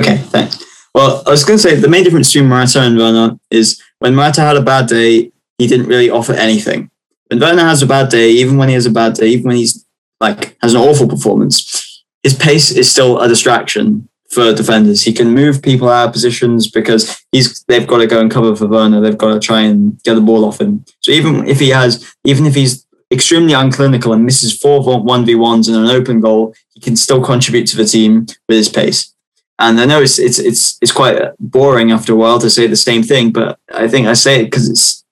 Speaker 2: Okay, thanks. Well, I was going to say the main difference between Morata and Werner is when Morata had a bad day, he didn't really offer anything. When Werner has a bad day, even when he has a bad day, even when he's like has an awful performance, his pace is still a distraction for defenders. He can move people out of positions because he's they've got to go and cover for Werner. They've got to try and get the ball off him. So even if he has, even if he's extremely unclinical and misses four one v ones and an open goal, he can still contribute to the team with his pace. And I know it's it's it's it's quite boring after a while to say the same thing, but I think I say it because it's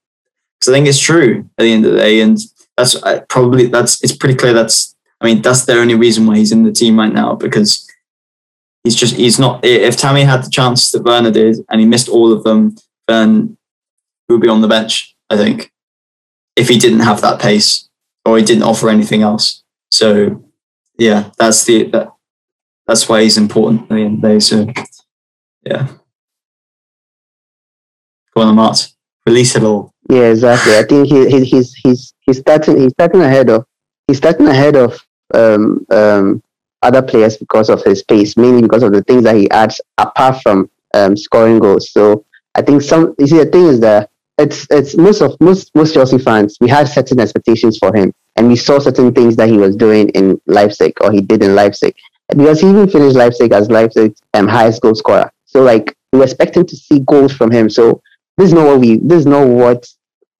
Speaker 2: because I think it's true at the end of the day, and that's probably that's it's pretty clear that's I mean that's the only reason why he's in the team right now because he's just he's not if Tammy had the chance that Werner did and he missed all of them, then he would be on the bench. I think if he didn't have that pace or he didn't offer anything else. So yeah, that's the that, that's why he's important at the end of the day. So yeah. Go on, Mart. Release it all.
Speaker 3: Yeah, exactly. I think he, he he's he's he's starting he's starting ahead of he's starting ahead of um um other players because of his pace, mainly because of the things that he adds apart from um scoring goals. So I think some you see the thing is that it's it's most of most most Chelsea fans we had certain expectations for him and we saw certain things that he was doing in Leipzig or he did in Leipzig because he even finished Leipzig as Leipzig's um, highest goal scorer. So like we were expecting to see goals from him. So this is not what we this is not what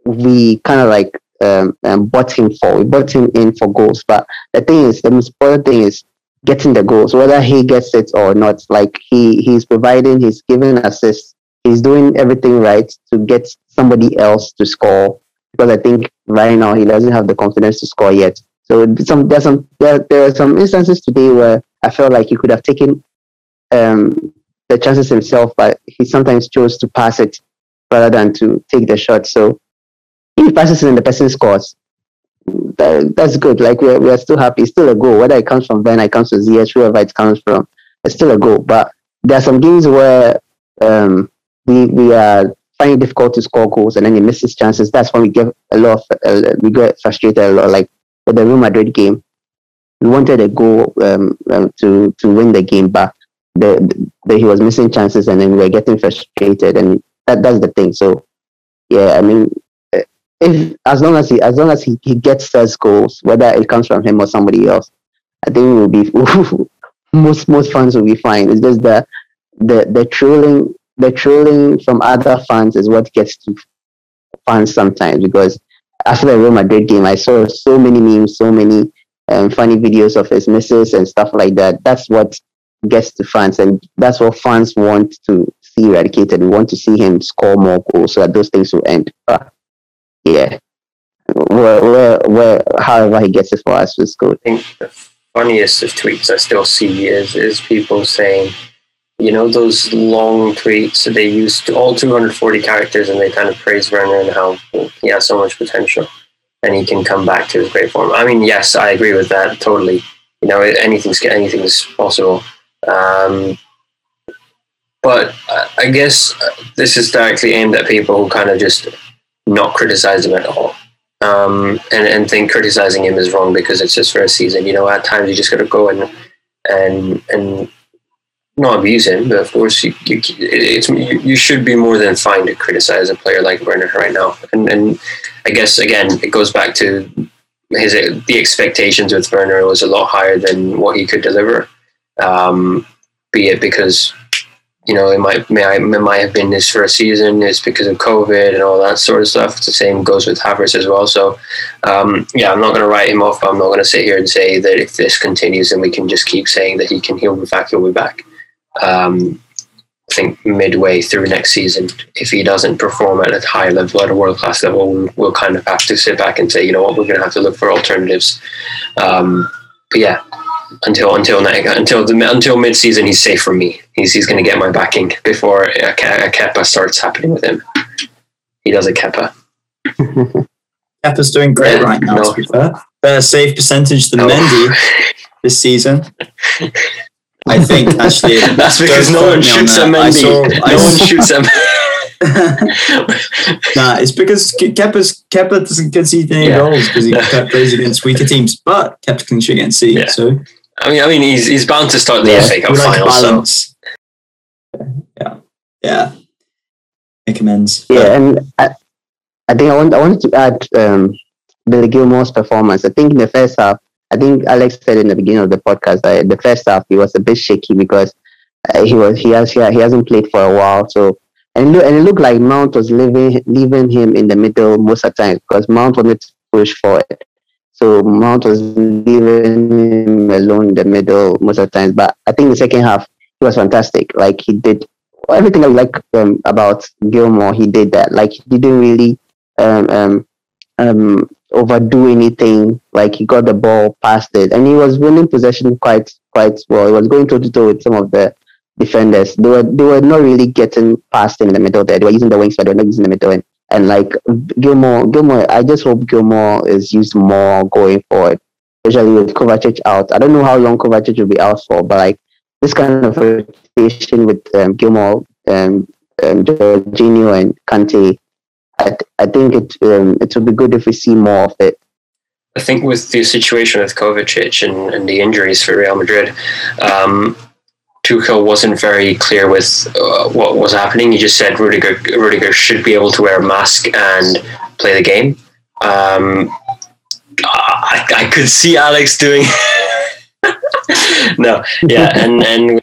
Speaker 3: we kind of like um, um, bought him for. We bought him in for goals, but the thing is, the most important thing is getting the goals, whether he gets it or not. Like he he's providing, he's giving assists, he's doing everything right to get somebody else to score. Because I think right now he doesn't have the confidence to score yet. So some there's some there, there are some instances today where I felt like he could have taken um, the chances himself, but he sometimes chose to pass it rather than to take the shot. So if he passes it and the person scores, that, that's good. Like we're, we're still happy. It's still a goal. Whether it comes from Ben, it comes from Ziyech, whoever it comes from, it's still a goal. But there are some games where um, we we are finding it difficult to score goals and then he misses chances. That's when we get a lot of, uh, we get frustrated a lot. Like with the Real Madrid game, we wanted a goal um, um, to to win the game, but the, the, he was missing chances and then we were getting frustrated and that that's the thing. So yeah, I mean if as long as he as long as he, he gets those goals, whether it comes from him or somebody else, I think we'll be <laughs> most most fans will be fine. It's just the the the trolling the trolling from other fans is what gets to fans sometimes because after the Real Madrid game, I saw so many memes, so many um, funny videos of his misses and stuff like that. That's what gets to fans, and that's what fans want to see eradicated. We want to see him score more goals so that those things will end. Yeah, where, where, where, however he gets it for us was good.
Speaker 1: I think the funniest of tweets I still see is is people saying, you know, those long tweets that they used all 240 characters and they kind of praise Werner and how he has so much potential and he can come back to his great form. I mean, yes, I agree with that totally. You know, anything's anything's possible. Um, but I guess this is directly aimed at people who kind of just not criticize him at all. Um, and, and think criticizing him is wrong because it's just for a season. You know, at times you just got to go and and and not abuse him, but of course you, you it's you, should be more than fine to criticize a player like Werner right now. And and I guess again it goes back to his the expectations with Werner was a lot higher than what he could deliver. Um, be it because you know, it might may it might have been this for a season. It's because of COVID and all that sort of stuff. The same goes with Havertz as well. So, um, yeah, I'm not going to write him off. I'm not going to sit here and say that if this continues, then we can just keep saying that he can. He'll be back. He'll be back. Um, I think midway through next season, if he doesn't perform at a high level, at a world class level, we'll, we'll, kind of have to sit back and say, you know what, we're going to have to look for alternatives. Um, but yeah, until until until the, until mid season. He's safe from me. He's he's going to get my backing before a, a Kepa starts happening with him. He does a Kepa. <laughs>
Speaker 2: Kepa's doing great yeah, right now. No. To be fair, better save percentage than oh. Mendy <laughs> this season. <laughs> I think actually <laughs>
Speaker 1: that's because no one shoots at Mendy. Saw, no one shoots at. <laughs>
Speaker 2: nah, it's because Kepa's Kepa doesn't concede any yeah. goals because he plays against weaker <laughs> teams, but kept clean sheet against C. Yeah. So
Speaker 1: I mean, I mean, he's he's bound to start the yeah, FA Cup final. Balance.
Speaker 2: So. Yeah, yeah. Make amends.
Speaker 3: Yeah, and I, I think I want I wanted to add um, Billy Gilmour's performance. I think in the first half, I think Alex said in the beginning of the podcast that the first half he was a bit shaky because uh, he was he has he, he hasn't played for a while. So and look, and it looked like Mount was leaving leaving him in the middle most of the time because Mount wanted to push forward. So Mount was leaving him alone in the middle most of the times. But I think the second half he was fantastic. Like he did everything I like um, about Gilmour. He did that. Like he didn't really um, um, um, overdo anything. Like he got the ball past it, and he was winning possession quite quite well. He was going toe to toe with some of the defenders. They were they were not really getting past him in the middle there. They were using the wings, but they were not using the middle. And and like Gilmour, Gilmour, I just hope Gilmour is used more going forward, especially with Kovacic out. I don't know how long Kovacic will be out for, but like this kind of rotation with um, Gilmour and um, Jorginho and Kante, I, I think it um, it would be good if we see more of it.
Speaker 1: I think with the situation with Kovacic and, and the injuries for Real Madrid, um, Tuchel wasn't very clear with uh, what was happening. He just said Rudiger Rudiger should be able to wear a mask and play the game. Um, I, I could see Alex doing. <laughs> no, yeah, and and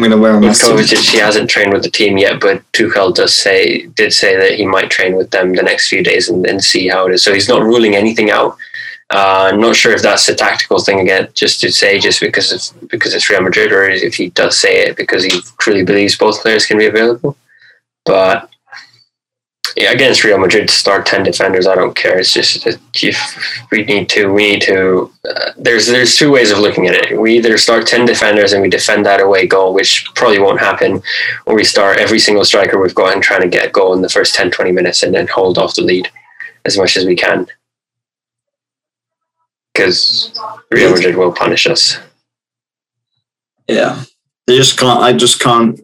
Speaker 2: going to wear a
Speaker 1: With. Kovacic, he hasn't trained with the team yet, but Tuchel does say did say that he might train with them the next few days and, and see how it is. So he's not ruling anything out. Uh, I'm not sure if that's a tactical thing again, just to say just because it's because it's Real Madrid, or if he does say it because he truly believes both players can be available. But yeah, against Real Madrid start ten defenders, I don't care. It's just if we need to. We need to. Uh, there's there's two ways of looking at it. We either start ten defenders and we defend that away goal, which probably won't happen, or we start every single striker we've got and trying to get goal in the first 10, 20 minutes and then hold off the lead as much as we can. Because Real Madrid will punish us.
Speaker 2: Yeah, they just can't. I just can't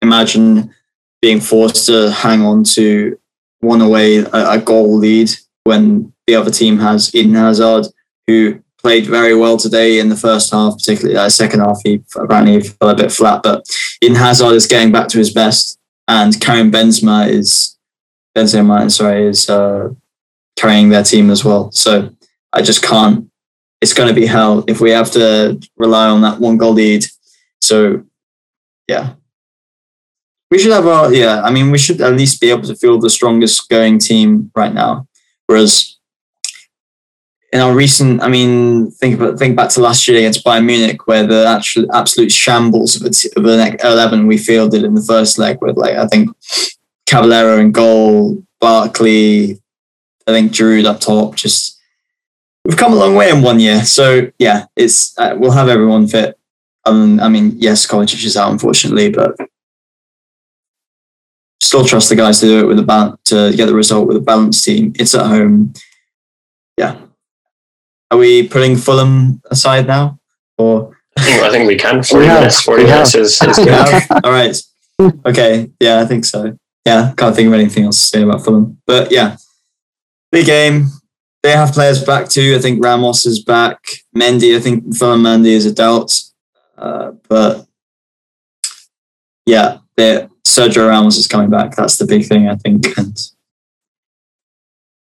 Speaker 2: imagine being forced to hang on to one away a, a goal lead when the other team has Eden Hazard, who played very well today in the first half, particularly uh, second half. He apparently fell a bit flat, but Eden Hazard is getting back to his best, and Karim Benzema is Benzema, sorry, is uh, carrying their team as well. So I just can't. It's going to be hell if we have to rely on that one goal lead. So, yeah, we should have our yeah. I mean, we should at least be able to field the strongest going team right now. Whereas in our recent, I mean, think about think back to last year against Bayern Munich, where the actual absolute shambles of, a t- of an eleven we fielded in the first leg with like I think Caballero in goal, Barkley, I think Giroud up top. Just we've come a long way in one year. So yeah, it's uh, we'll have everyone fit. Um, I mean, yes, Kovacic is out unfortunately, but still trust the guys to do it with a balance to get the result with a balanced team. It's at home. Yeah. Are we putting Fulham aside now, or
Speaker 1: I think, I think we can. 40
Speaker 3: have.
Speaker 1: minutes. 40
Speaker 3: We
Speaker 1: minutes is, is <laughs> good.
Speaker 2: have? all right? Okay, yeah, I think so. Yeah, can't think of anything else to say about Fulham, but yeah, big game. They have players back too. I think Ramos is back. Mendy, I think Fulham Mendy is a doubt, uh, but yeah, they're- Sergio Ramos is coming back. That's the big thing, I think, and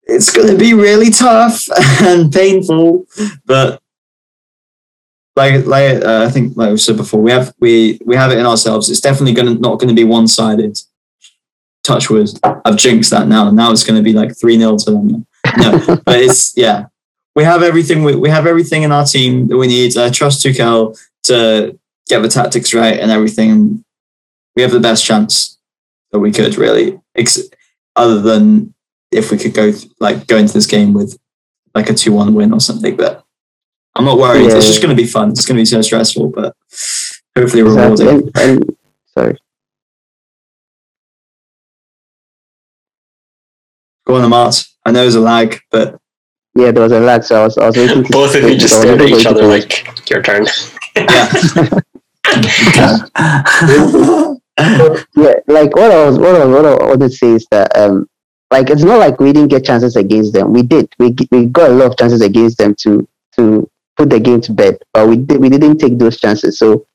Speaker 2: it's going to be really tough <laughs> and painful. But like, like uh, I think, like we said before, we have we we have it in ourselves. It's definitely going to not going to be one sided. Touch wood. I've jinxed that now. Now it's going to be like three 0 to them. No, but it's <laughs> yeah. We have everything. We, we have everything in our team that we need. I trust Tuchel to get the tactics right and everything. We have the best chance that we could really, ex- other than if we could go like go into this game with like a two one win or something. But I'm not worried. It's just going to be fun. It's going to be so stressful, but hopefully
Speaker 3: Exactly.
Speaker 2: rewarding.
Speaker 3: And, and sorry.
Speaker 2: Go on the Mart. I know there's a lag, but
Speaker 3: Yeah, there was a lag, so I was, I was waiting.
Speaker 1: Both of you just
Speaker 3: I
Speaker 1: stared at each other like, your turn.
Speaker 2: yeah. <laughs> <laughs> <laughs> <laughs>
Speaker 3: yeah, like what I was, what I, what I wanted to say is that, um, like it's not like we didn't get chances against them. We did. We we got a lot of chances against them to to put the game to bed, but we did, we didn't take those chances. So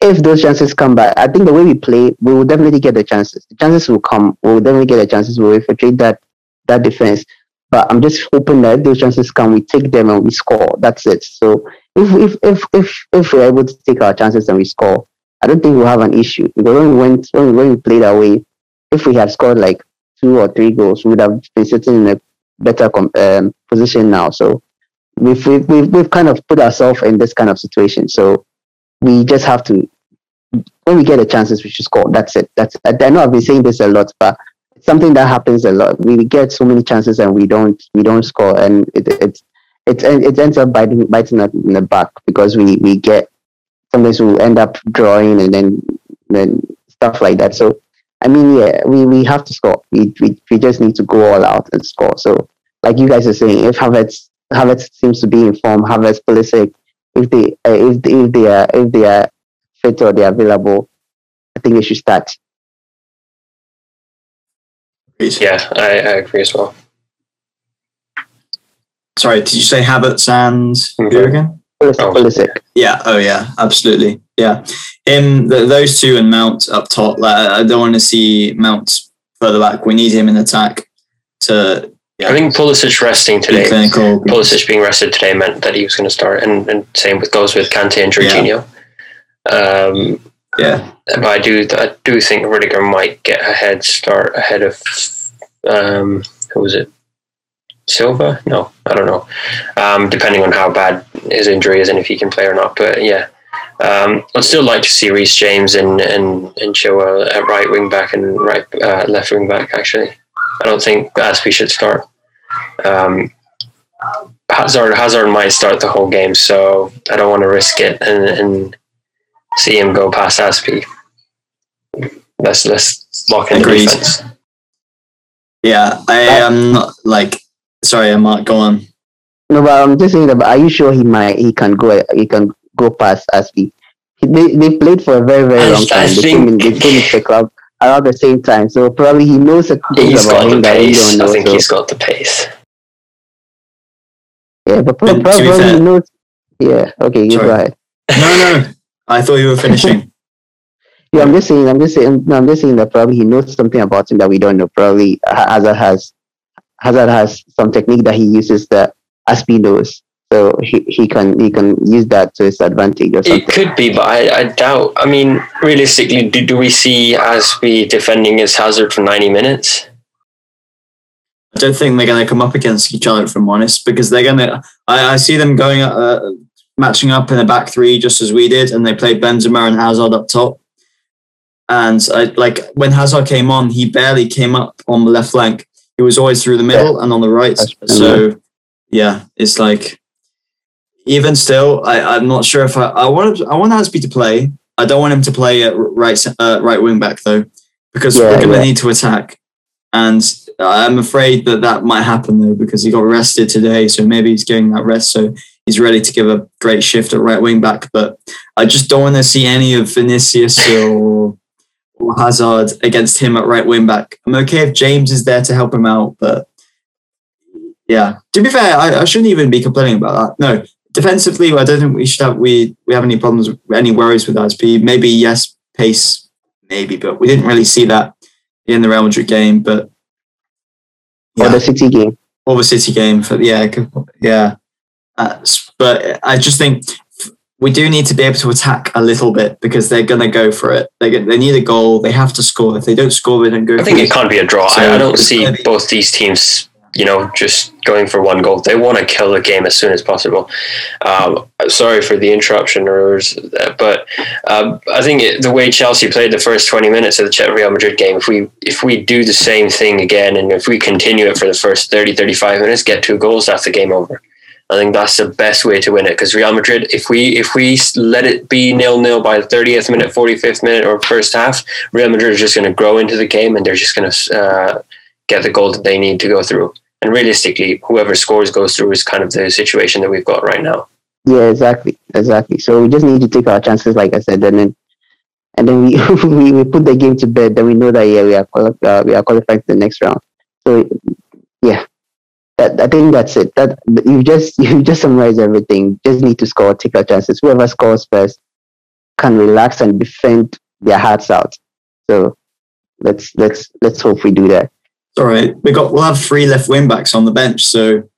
Speaker 3: if those chances come back, I think the way we play, we will definitely get the chances. The chances will come. We will definitely get the chances. We will infiltrate that that defense. But I'm just hoping that those chances come, we take them and we score. That's it. So if if if if, if we're able to take our chances and we score, I don't think we'll have an issue because when we went when we, played away, if we had scored like two or three goals, we would have been sitting in a better um, position now. So we've, we've we've we've kind of put ourselves in this kind of situation. So we just have to when we get the chances, we should score. That's it. That's I know I've been saying this a lot, but it's something that happens a lot. We get so many chances and we don't we don't score, and it it it, it ends up biting biting us in the back because we we get sometimes we end up drawing and then then stuff like that. So I mean, yeah, we, we have to score. We, we we just need to go all out and score. So like you guys are saying, if Havertz Havertz seems to be in form, Havertz Pulisic, if they uh, if they, if they are if they are fit or they're available, I think they should start.
Speaker 1: Yeah, I, I agree as well.
Speaker 2: Sorry, did you say Havertz and who again?
Speaker 3: Pulisic,
Speaker 1: Oh.
Speaker 3: Pulisic.
Speaker 2: Yeah. Oh, yeah. Absolutely. Yeah. Him, th- those two, and Mount up top. Like, I don't want to see Mount further back. We need him in attack to. Yeah,
Speaker 1: I think Pulisic resting today.
Speaker 2: clinical.
Speaker 1: Pulisic being rested today meant that he was going to start, and, and same with goes with Kante and Jorginho. Um,
Speaker 2: Yeah.
Speaker 1: But I do I do think Rudiger might get a head start ahead of um, who was it? Silva? No, I don't know. Um, depending on how bad his injury is and if he can play or not. But yeah, um, I'd still like to see Reece James and and and Chilwell at right wing back and right uh, left wing back. Actually, I don't think Azpi should start. Um, Hazard Hazard might start the whole game, so I don't want to risk it and, and see him go past Azpi. Let's let's lock in the
Speaker 2: Agreed.
Speaker 1: defense.
Speaker 2: Yeah, I am not like. Sorry, uh, Mark. Go on.
Speaker 3: No, but I'm just saying that. But are you sure he might? He can go. He can go past Azpi. He- They they played for a very very
Speaker 1: I-
Speaker 3: long time. They came in. They <laughs> came into the club around the same time. So probably he knows the things
Speaker 1: He's
Speaker 3: about
Speaker 1: got the
Speaker 3: him that we
Speaker 1: pace.
Speaker 3: don't know.
Speaker 1: I think
Speaker 3: so-
Speaker 1: he's got the pace.
Speaker 3: yeah, but
Speaker 2: To be
Speaker 3: probably, probably
Speaker 2: fair-
Speaker 3: he knows. Yeah. Okay. You
Speaker 2: Sorry.
Speaker 3: go ahead.
Speaker 2: No, no. I thought you were finishing. <laughs>
Speaker 3: Yeah, I'm just saying. I'm just saying. No, I'm just saying that probably he knows something about him that we don't know. Probably Ha- Hazard has Hazard has some technique that he uses that Azpi knows. So he, he can he can use that to his advantage or something.
Speaker 1: It could be, but I, I doubt. I mean, realistically, do, do we see Aspie defending his Hazard for 90 minutes?
Speaker 2: I don't think they're going to come up against each other, if I'm honest, because they're going to. I, I see them going, uh, matching up in the back three just as we did, and they played Benzema and Hazard up top. And I like when Hazard came on, he barely came up on the left flank. He was always through the middle and on the right. So, yeah, it's like even still, I, I'm not sure if I, I want I want Azpi to play. I don't want him to play at right uh, right wing back though, because
Speaker 3: Yeah,
Speaker 2: we're going to
Speaker 3: yeah.
Speaker 2: need to attack. And I'm afraid that that might happen though because he got rested today, so maybe he's getting that rest, so he's ready to give a great shift at right wing back. But I just don't want to see any of Vinicius or, or Hazard against him at right wing back. I'm okay if James is there to help him out, but yeah. To be fair, I, I shouldn't even be complaining about that. No, defensively, I don't think we should have we we have any problems, any worries with Azpi. Maybe yes, pace, maybe, but we didn't really see that in the Real Madrid game. But
Speaker 3: Or
Speaker 2: yeah,
Speaker 3: the City game.
Speaker 2: or the City game for yeah, yeah. Uh, but I just think we do need to be able to attack a little bit because they're gonna go for it. They get, they need a goal. They have to score. If they don't score, they don't go.
Speaker 1: I think
Speaker 2: for
Speaker 1: it can't be a draw.
Speaker 2: So
Speaker 1: I, I don't see
Speaker 2: be-
Speaker 1: both these teams, you know, just going for one goal. They want to kill the game as soon as possible. Um, sorry for the interruption, but um, I think it, the way Chelsea played the first twenty minutes of the Real Madrid game, if we if we do the same thing again, and if we continue it for the first 30, 35 minutes, get two goals, that's the game over. I think that's the best way to win it because Real Madrid, if we if we let it be nil nil by the thirtieth minute, forty fifth minute, or first half, Real Madrid is just going to grow into the game and they're just going to uh, get the goal that they need to go through. And realistically, whoever scores goes through is kind of the situation that we've got right now.
Speaker 3: Yeah, exactly, exactly. So we just need to take our chances, like I said, and then and then we <laughs> we, put the game to bed. Then we know that yeah, we are quali- uh, we are qualified to the next round. So yeah, that I think that's it. That you just <laughs> you just summarize everything. Just need to score, take our chances. Whoever scores first can relax and defend their hearts out. So let's let's let's hope we do that.
Speaker 2: All right. We got we'll have three left wing backs on the bench, so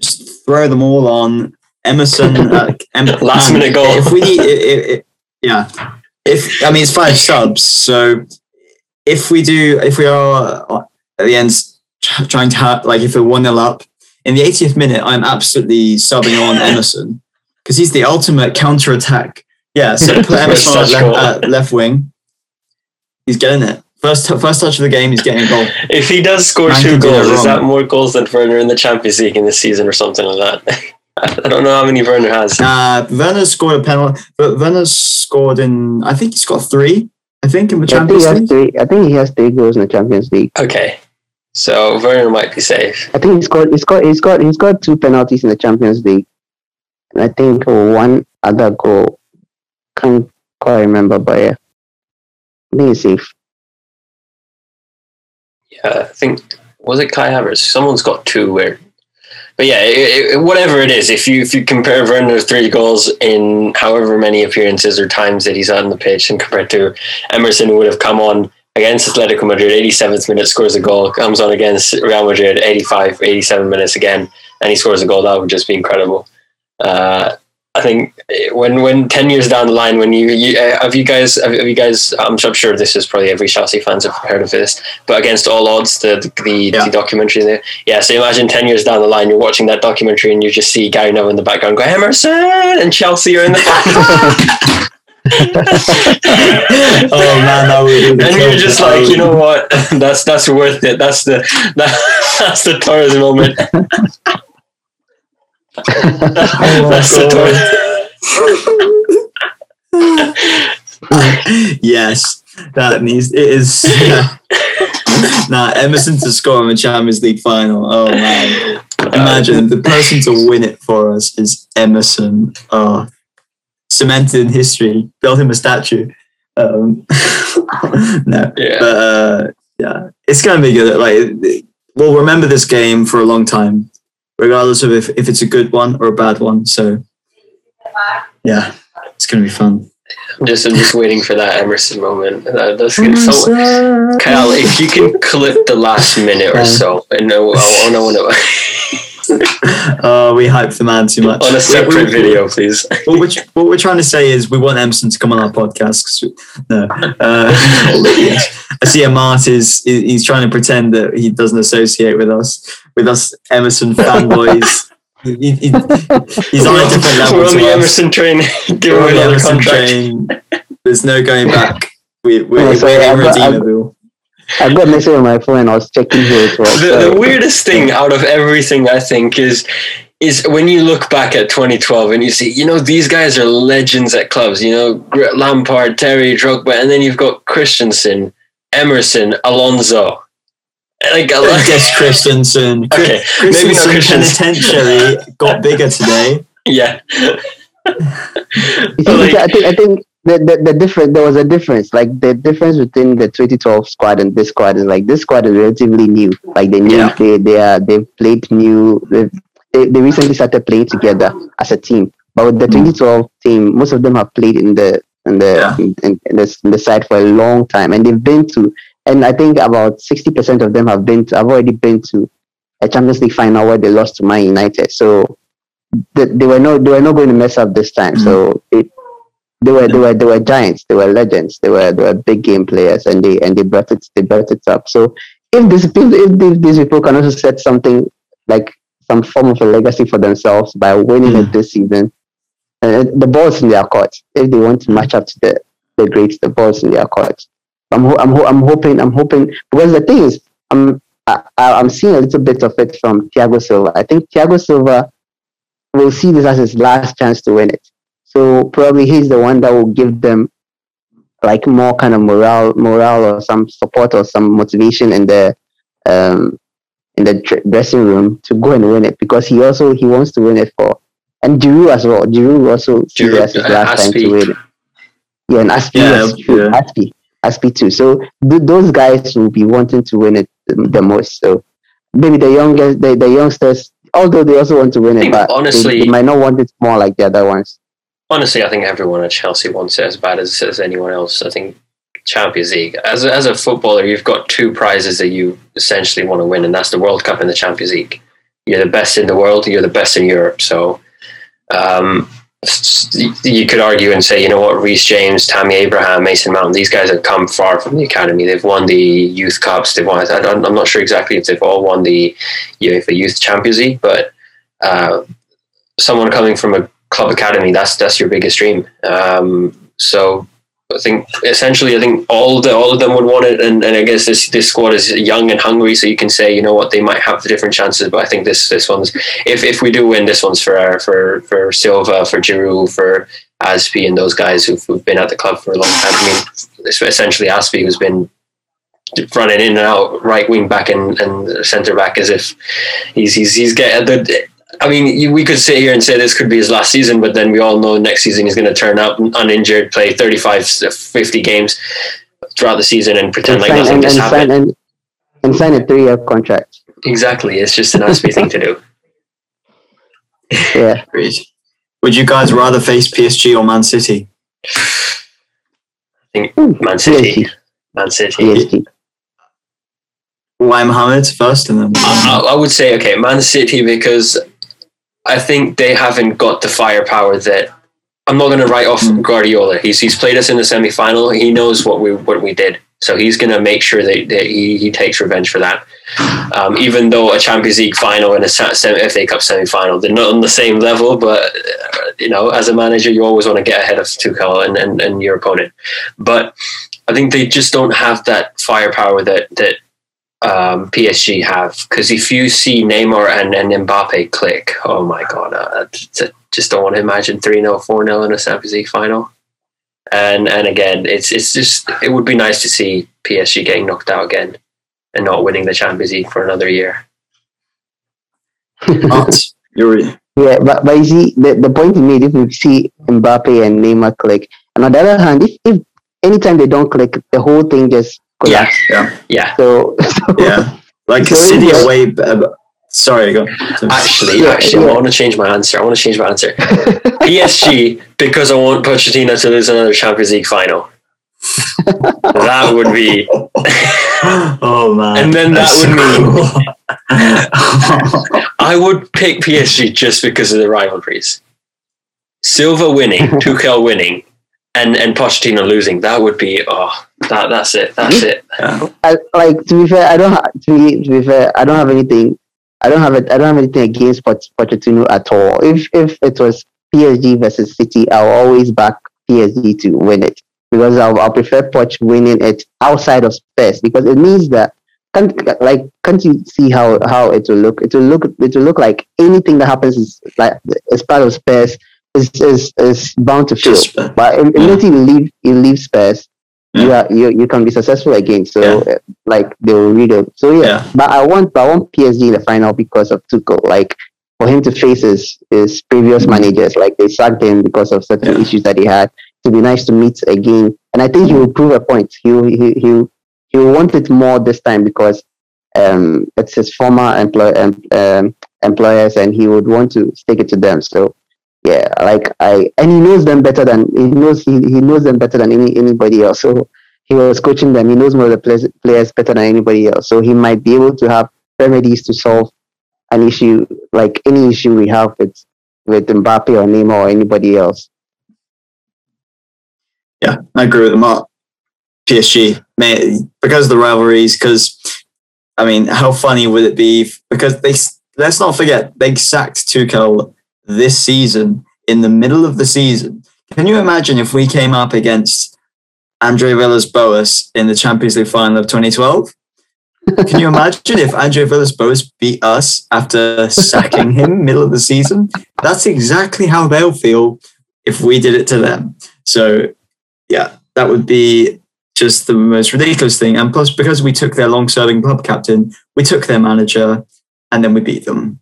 Speaker 2: just throw them all on Emerson. <laughs> Uh, em-
Speaker 1: Last
Speaker 2: man,
Speaker 1: minute goal.
Speaker 2: If we need, i i i yeah. If I mean it's five subs, so if we do, if we are at the end tr- trying to have like if we're one 0 up in the 80th minute, I'm absolutely subbing on <laughs> Emerson because he's the ultimate counter attack. Yeah, so <laughs> put Emerson on left, uh, left wing. He's getting it. First, first touch of the game, he's getting a goal. <laughs>
Speaker 1: If he does score
Speaker 2: Man
Speaker 1: two
Speaker 2: can do it
Speaker 1: goals, is
Speaker 2: wrong.
Speaker 1: that more goals than Werner in the Champions League in this season or something like that? I don't know how many Werner has.
Speaker 2: Uh, Werner scored a penalty, but Werner scored in, I think he's got three, I think, in the
Speaker 3: I think,
Speaker 2: Champions League.
Speaker 3: three, I think he has three goals in the Champions League.
Speaker 1: Okay, so Werner might be safe.
Speaker 3: I think he's got he's got he's got he's got two penalties in the Champions League, and I think one other goal. Can't quite remember, but yeah, I think he's safe.
Speaker 1: Yeah, I think was it Kai Havertz? Someone's got two where. But yeah, it, it, whatever it is, if you if you compare Werner's three goals in however many appearances or times that he's on the pitch, and compared to Emerson, who would have come on against Atletico Madrid, 87th minute scores a goal, comes on against Real Madrid, 85, 87 minutes again, and he scores a goal, that would just be incredible. Uh, I think when when ten years down the line, when you, you uh, have you guys have, have you guys I'm, sure this is probably every Chelsea fans have heard of this, but against all odds, the the,
Speaker 2: Yeah.
Speaker 1: the documentary there. Yeah, so imagine ten years down the line, you're watching that documentary and you just see Gary Neville in the background go Emerson and Chelsea are in the back, <laughs> <laughs> <laughs>
Speaker 2: oh man, that would be
Speaker 1: and you're just like, you know what, <laughs> that's that's worth it. That's the that, <laughs> that's the Torres moment. Oh, that's the
Speaker 2: yes, that needs it is. Yeah. nah, Emerson to score in the Champions League final. Oh man, imagine the person to win it for us is Emerson. Oh, cemented in history. Build him a statue. Um, <laughs> no,
Speaker 1: Yeah.
Speaker 2: but uh, yeah, it's gonna be good. Like we'll remember this game for a long time, regardless of if, if it's a good one or a bad one. So yeah, it's gonna be fun.
Speaker 1: I'm just I'm just waiting for that Emerson moment. That, that's good. So, Kyle, if you can clip the last minute or so, and no, I no, no, <laughs> <laughs>
Speaker 2: Oh, we hype the man too much.
Speaker 1: on a separate
Speaker 2: we-
Speaker 1: video, please. <laughs>
Speaker 2: What we're, what we're trying to say is we want Emerson to come on our podcast. we- no, uh, <laughs> I see Amart is he's trying to pretend that he doesn't associate with us, with us Emerson fanboys. He, he, he- he's on a different level.
Speaker 1: We're on the
Speaker 2: us.
Speaker 1: Emerson train. Give
Speaker 2: We're on the Emerson
Speaker 1: contract.
Speaker 2: train. There's no going back. We, we're,
Speaker 3: Yeah,
Speaker 2: we're
Speaker 3: sorry, I've got- I've-
Speaker 2: irredeemable.
Speaker 3: I got a message on my phone I was checking who it was.
Speaker 1: The,
Speaker 3: so-
Speaker 1: the weirdest thing out of everything, I think, is is when you look back at 2012 and you see, you know, these guys are legends at clubs. You know, Lampard, Terry, Drogba, and then you've got Christensen, Emerson, Alonso. Like, I like-
Speaker 2: Yes, Christensen. <laughs>
Speaker 1: Okay, maybe not
Speaker 2: Christensen
Speaker 1: Christensen.
Speaker 2: Penitentiary got bigger today. <laughs>
Speaker 1: yeah.
Speaker 3: You
Speaker 1: But,
Speaker 3: see,
Speaker 1: like-
Speaker 3: I think I think the, the the difference there was a difference. Like the difference between the 2012 squad and this squad is like this squad is relatively new. Like they new
Speaker 2: Yeah.
Speaker 3: they they are they've played new. They they recently started playing together as a team. But with the mm. 2012 team, most of them have played in the in the
Speaker 2: Yeah.
Speaker 3: in, in, in the, in the side for a long time, and they've been to. And I think about 60% of them have been to, have already been to a Champions League final where they lost to Man United. So they, they were no they were not going to mess up this time. Mm. So it, they were they were they were giants. They were legends. They were they were big game players, and they and they brought it they brought it up. So if this if, if these, these people can also set something like some form of a legacy for themselves by winning it this season, uh, the ball's in their court. If they want to match up to the the greats, the ball's in their court. I'm ho- I'm ho- I'm hoping I'm hoping because the thing is I'm I- I'm seeing a little bit of it from Thiago Silva. I think Thiago Silva will see this as his last chance to win it. So probably he's the one that will give them like more kind of morale, morale or some support or some motivation in the um in the dressing room to go and win it because he also he wants to win it for and Giroud as well. Giroud also
Speaker 1: Giroud,
Speaker 3: as his last time
Speaker 1: Azpi.
Speaker 3: to win it. Yeah, and Azpi,
Speaker 2: Yeah,
Speaker 3: yes, true.
Speaker 2: yeah.
Speaker 3: Azpi, Azpi too. So th- those guys will be wanting to win it the, the most. So maybe the youngest, the, the youngsters, although they also want to win it, but they- they, might not want it more like the other ones.
Speaker 1: Honestly, I think everyone at Chelsea wants it as bad as, as anyone else. I think Champions League, as a, as a footballer, you've got two prizes that you essentially want to win, and that's the World Cup and the Champions League. You're the best in the world, you're the best in Europe. So um, you could argue and say, you know what, Reece James, Tammy Abraham, Mason Mount, these guys have come far from the academy. They've won the youth cups. They've won. I I'm not sure exactly if they've all won the UEFA Youth Champions League, but uh, someone coming from a club academy, that's that's your biggest dream. Um, so I think essentially, I think all the all of them would want it, and, and I guess this this squad is young and hungry, so you can say, you know what, they might have the different chances, but I think this this one's if if we do win, this one's for our, for for Silva, for Giroud, for Azpi, and those guys who've, who've been at the club for a long time. I mean, essentially Azpi who's been running in and out, right wing back and, and centre back, as if he's he's he's getting the. I mean, you, we could sit here and say this could be his last season, but then we all know next season he's going to turn up uninjured, play 35, 50 games throughout the season and pretend like
Speaker 3: sign,
Speaker 1: nothing
Speaker 3: and,
Speaker 1: just
Speaker 3: and, sign,
Speaker 1: happened.
Speaker 3: and, and sign a three year contract.
Speaker 1: Exactly. It's just an Azpi thing to do.
Speaker 3: Yeah. <laughs>
Speaker 2: Agreed. Would you guys rather face PSG or Man City?
Speaker 1: I think
Speaker 3: Ooh,
Speaker 1: Man City.
Speaker 3: PSG.
Speaker 1: Man City.
Speaker 3: PSG.
Speaker 2: Why Mohammed first and then
Speaker 1: I, I would say, okay, Man City because I think they haven't got the firepower that. I'm not going to write off
Speaker 2: Mm.
Speaker 1: Guardiola. He's he's played us in the semi final. He knows what we what we did, so he's going to make sure that, that he, he takes revenge for that. Um, even though a Champions League final and a semi, FA Cup semi final, they're not on the same level. But uh, you know, as a manager, you always want to get ahead of Tuchel and, and, and your opponent. But I think they just don't have that firepower that that um, PSG have. Because if you see Neymar and, and Mbappe click, oh my god, uh, t- just don't want to imagine three 0 four 0 in a Champions League final. And and again, it's it's just it would be nice to see PSG getting knocked out again and not winning the Champions League for another year. <laughs>
Speaker 2: Not you're
Speaker 3: Yeah, but, but you see, the, the point you made, if you see Mbappe and Neymar click, and on the other hand, if, if anytime they don't click, the whole thing just
Speaker 1: Yeah,
Speaker 3: collapses.
Speaker 1: yeah.
Speaker 3: So, <laughs> so
Speaker 2: yeah, like
Speaker 3: So
Speaker 2: City
Speaker 3: yeah.
Speaker 2: away. b- uh, Sorry, go.
Speaker 1: Actually,
Speaker 3: Yeah,
Speaker 1: actually,
Speaker 3: yeah.
Speaker 1: I want to change my answer. I want to change my answer. <laughs> PSG because I want Pochettino to lose another Champions League final. that would be, <laughs>
Speaker 2: oh man,
Speaker 1: And then that would
Speaker 2: so cool.
Speaker 1: I would pick PSG just because of the rivalries. Silva winning, Tuchel winning, and and Pochettino losing. That would be oh, that that's it. That's it.
Speaker 3: I, like to be fair, I don't. Ha- to be to be fair, I don't have anything. I don't have it. I don't have anything against Poch- Pochettino at all. If if it was PSG versus City, I'll always back PSG to win it because I'll, I'll prefer Poch winning it outside of Spurs because it means that can't like can't you see how how it will look? It will look it will look like anything that happens is like as part of Spurs is is, is bound to fail.
Speaker 2: Just, uh,
Speaker 3: But im- immediately you leave you leave Spurs, you are you you can be successful again. So uh, like they will read it. So yeah,
Speaker 2: Yeah.
Speaker 3: but I want but I want PSG in the final because of Tuchel. Like for him to face his his previous managers, like they sacked him because of certain
Speaker 2: Yeah.
Speaker 3: issues that he had. To be nice to meet again, and I think he will prove a point. He will- he he he want it more this time because um it's his former employ um, um, employers, and he would want to stick it to them. So yeah, like I and he knows them better than he knows he, he knows them better than any anybody else. So he was coaching them. He knows more of the players, players better than anybody else. So he might be able to have remedies to solve an issue like any issue we have with with Mbappe or Neymar or anybody else.
Speaker 2: Yeah, I agree with them, Mark. PSG, because of the rivalries, because I mean, how funny would it be? If, because they let's not forget they sacked Tuchel this season in the middle of the season. Can you imagine if we came up against Andre Villas-Boas in the Champions League final of 2012? Can you imagine if Andre Villas-Boas beat us after sacking him <laughs> middle of the season? That's exactly how they'll feel if we did it to them. So yeah, that would be just the most ridiculous thing. And plus, because we took their long-serving club captain, we took their manager, and then we beat them.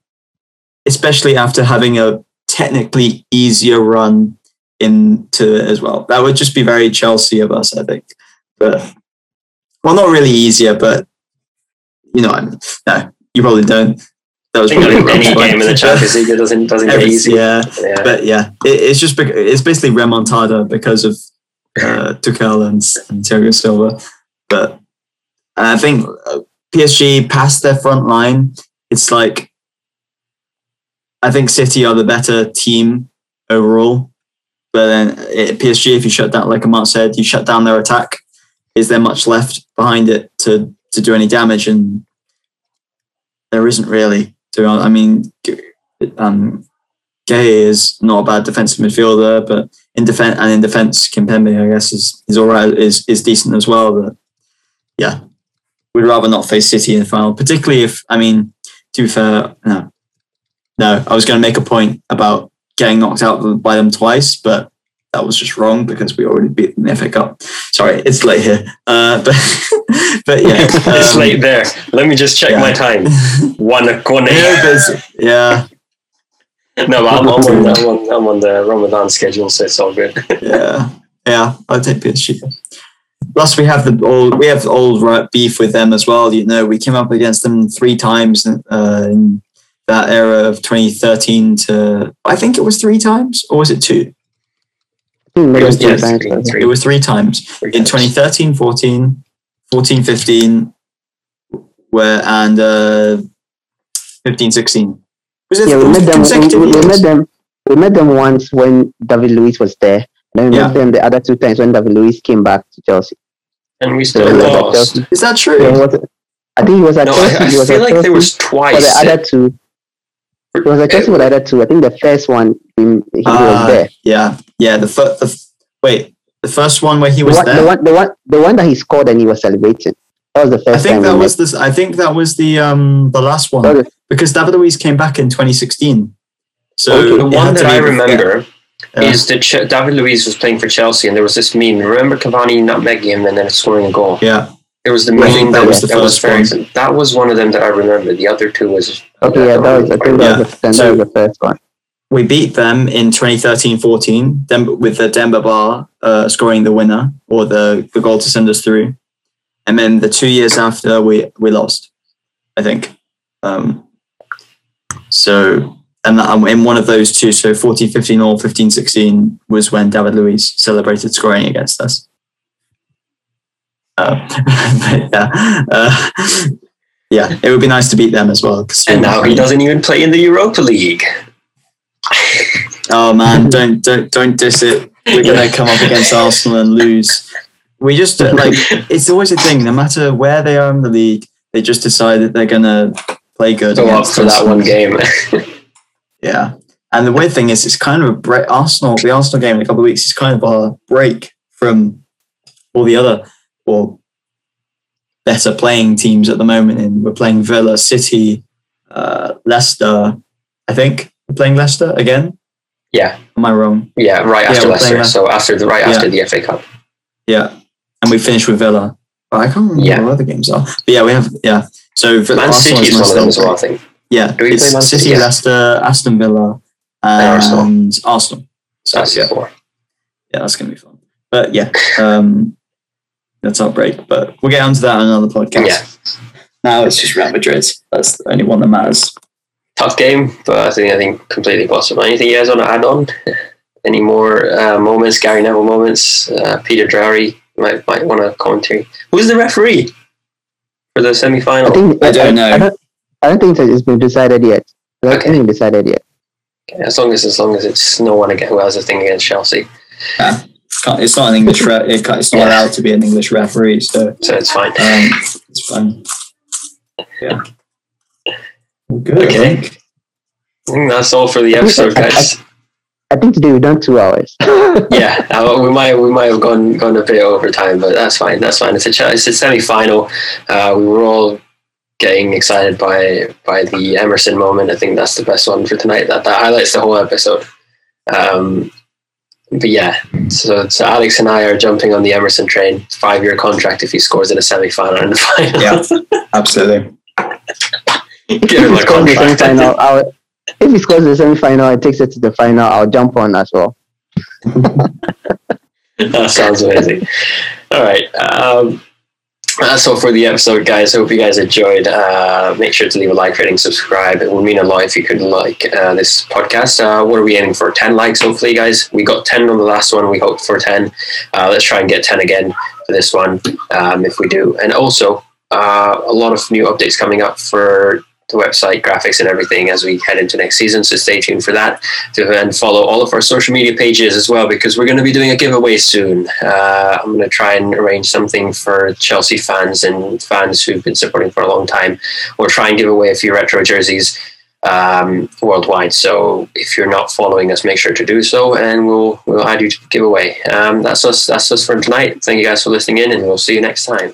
Speaker 2: Especially after having a technically easier run into it as well. That would just be very Chelsea of us, I think. But well, not really easier, but you know, I'm- no, you probably don't. That was
Speaker 1: I
Speaker 2: probably
Speaker 1: any game in the. Champions League doesn't doesn't get
Speaker 2: Every-
Speaker 1: easy.
Speaker 2: Yeah,
Speaker 1: Yeah.
Speaker 2: but yeah, it, it's just it's basically remontada because of uh, Tuchel and, and Thiago Silva. But I think uh, PSG past their front line, it's like I think City are the better team overall. But then uh, PSG, if you shut down, like Amart said, you shut down their attack. Is there much left behind it to to do any damage? And there isn't really. I mean, um, Gueye is not a bad defensive midfielder, but in defense and in defense, Kimpembe, I guess, is is all right, is is decent as well. But yeah, we'd rather not face City in the final, particularly if I mean, to be fair, no, no, I was going to make a point about getting knocked out by them twice, but that was just wrong because we already beat them in the FA Cup. Sorry, it's late here, uh, but <laughs> but yeah, <laughs>
Speaker 1: it's
Speaker 2: um,
Speaker 1: late there. Let me just check
Speaker 2: yeah.
Speaker 1: my time. <laughs> One one
Speaker 2: yeah,
Speaker 1: a.m.
Speaker 2: yeah,
Speaker 1: No, I'm, I'm, on, I'm, on, I'm on the Ramadan schedule, so it's all good.
Speaker 2: yeah, yeah. I'll take PSG. Plus, we have the old we have old beef with them as well. You know, we came up against them three times uh, in that era of 2013 to I think it was three times or was it two?
Speaker 3: Hmm,
Speaker 2: It was-
Speaker 3: it's
Speaker 1: yes,
Speaker 3: times,
Speaker 1: three- three.
Speaker 2: It was three times in 2013, 14, 14, 15, where and uh, 15, 16. Was it
Speaker 3: Yeah, we met them. We, we, we met them. We met them once when David Luiz was there. Then we
Speaker 2: Yeah.
Speaker 3: met them the other two times when David Luiz came back to Chelsea.
Speaker 1: And we still
Speaker 3: he was at
Speaker 1: lost.
Speaker 3: Chelsea.
Speaker 2: Is that true?
Speaker 3: Yeah, was, I think he was at
Speaker 1: No,
Speaker 3: Chelsea.
Speaker 1: I, I feel like
Speaker 3: Chelsea
Speaker 1: there was
Speaker 3: for the
Speaker 1: twice.
Speaker 3: other two. He was a Chelsea for the other two. I think the first one he, he
Speaker 2: Ah,
Speaker 3: was there.
Speaker 2: Yeah, yeah. The, fir- the f- wait, the first one where he
Speaker 3: The
Speaker 2: was
Speaker 3: one,
Speaker 2: there.
Speaker 3: the one, the one, the one that he scored and he was celebrating. That was the first
Speaker 2: I think
Speaker 3: time.
Speaker 2: that
Speaker 3: we
Speaker 2: was this. I think that was the um the last one
Speaker 3: That was-
Speaker 2: because David Luiz came back in 2016. So
Speaker 3: Okay,
Speaker 1: the one that I remember
Speaker 2: Yeah.
Speaker 1: is that Ch- David Luiz was playing for Chelsea, and there was this meme. Remember Cavani not nutmegging him and then scoring a goal.
Speaker 2: Yeah,
Speaker 1: It was the meme
Speaker 2: that
Speaker 1: that,
Speaker 2: was
Speaker 1: was
Speaker 2: the
Speaker 1: that was
Speaker 2: first
Speaker 1: very. That was one of them that I remember. The other two was
Speaker 3: okay, yeah, that was. I think that
Speaker 2: Yeah.
Speaker 3: was, the,
Speaker 2: So-
Speaker 3: that was the first one.
Speaker 2: we beat them in 2013-14 Dem- with the Demba Ba uh, scoring the winner or the, the goal to send us through, and then the two years after we we lost, I think. Um, so and um, in one of those two, so 14-15 or 15-16 was when David Luiz celebrated scoring against us. Uh, <laughs> but yeah, uh, yeah, it would be nice to beat them as well.
Speaker 1: and now he doesn't even play in the Europa League. <laughs>
Speaker 2: Oh man, don't don't don't diss it. We're gonna come up against Arsenal and lose. We just like it's always a thing. No matter where they are in the league, they just decide that they're gonna play good.
Speaker 1: Go up for that one game. <laughs>
Speaker 2: Yeah, and the weird thing is, it's kind of a break. Arsenal, the Arsenal game in a couple of weeks is kind of a break from all the other or better playing teams at the moment. And we're playing Villa, City, uh, Leicester. I think we're playing Leicester again.
Speaker 1: yeah,
Speaker 2: Am I wrong?
Speaker 1: yeah, right
Speaker 2: Yeah,
Speaker 1: after
Speaker 2: we're
Speaker 1: Leicester. So after the right
Speaker 2: Yeah.
Speaker 1: after the FA Cup.
Speaker 2: Yeah, and we finished with Villa. I can't remember
Speaker 1: Yeah.
Speaker 2: what other games are. But yeah, we have yeah. So Vi-
Speaker 1: Man City is one of them as well. I think.
Speaker 2: Yeah,
Speaker 1: Do we
Speaker 2: it's
Speaker 1: play Man
Speaker 2: City. Leicester, Aston Villa,
Speaker 1: Arsenal.
Speaker 2: and Arsenal. So
Speaker 1: That's
Speaker 2: yeah,
Speaker 1: four.
Speaker 2: yeah, that's gonna be fun. But yeah, um, that's our break. But we'll get onto that on another podcast.
Speaker 1: Yeah.
Speaker 2: Now it's just Real Madrid. That's the only one that matters.
Speaker 1: Tough game, but I think I think completely possible. Anything you guys want to add on? Any more uh, moments? Gary Neville moments? Uh, Peter Drury might might want to commentary. Who's the referee for the semi
Speaker 3: I
Speaker 1: final?
Speaker 3: think
Speaker 2: I don't know.
Speaker 3: I don't, I don't think it's been decided yet. I don't
Speaker 1: Okay.
Speaker 3: think it's decided yet.
Speaker 1: As long as as long as it's no one again who has a thing against Chelsea,
Speaker 2: Can't- It's not an English. Re- it it's not
Speaker 1: Yeah.
Speaker 2: allowed to be an English referee. So
Speaker 1: so it's fine.
Speaker 2: um, it's fine. Yeah. Good. I
Speaker 1: Okay.
Speaker 2: think.
Speaker 1: I think that's all for the episode, guys.
Speaker 3: I think today we've done two hours. <laughs>
Speaker 1: yeah, uh, we might we might have gone gone a bit over time, but that's fine. That's fine. It's a ch- it's a semi final. Uh, we were all getting excited by by the Emerson moment. I think that's the best one for tonight. That that highlights the whole episode. Um, but yeah, so so Alex and I are jumping on the Emerson train. Five year contract if he scores in a semi final and the final.
Speaker 2: Yeah. <laughs> Absolutely.
Speaker 3: if he scores the
Speaker 1: contract.
Speaker 3: semi-final, I'll, if he scores the semi-final and takes it to the final, I'll jump on as well. <laughs>
Speaker 1: that sounds amazing. <laughs> All right. Um, that's all for the episode, guys. Hope you guys enjoyed. Uh, make sure to leave a like, rating, subscribe. It would mean a lot if you could like uh, this podcast. Uh, what are we aiming for? 10 likes, hopefully, guys. We got 10 on the last one. We hoped for 10. Uh, let's try and get 10 again for this one um, if we do. And also, uh, a lot of new updates coming up for the website, graphics, and everything as we head into next season. So stay tuned for that to and follow all of our social media pages as well because we're going to be doing a giveaway soon. Uh, I'm going to try and arrange something for Chelsea fans and fans who've been supporting for a long time. We'll try and give away a few retro jerseys um, worldwide. So if you're not following us, make sure to do so, and we'll we'll add you to the giveaway. Um, that's us. That's us for tonight. Thank you guys for listening in, and we'll see you next time.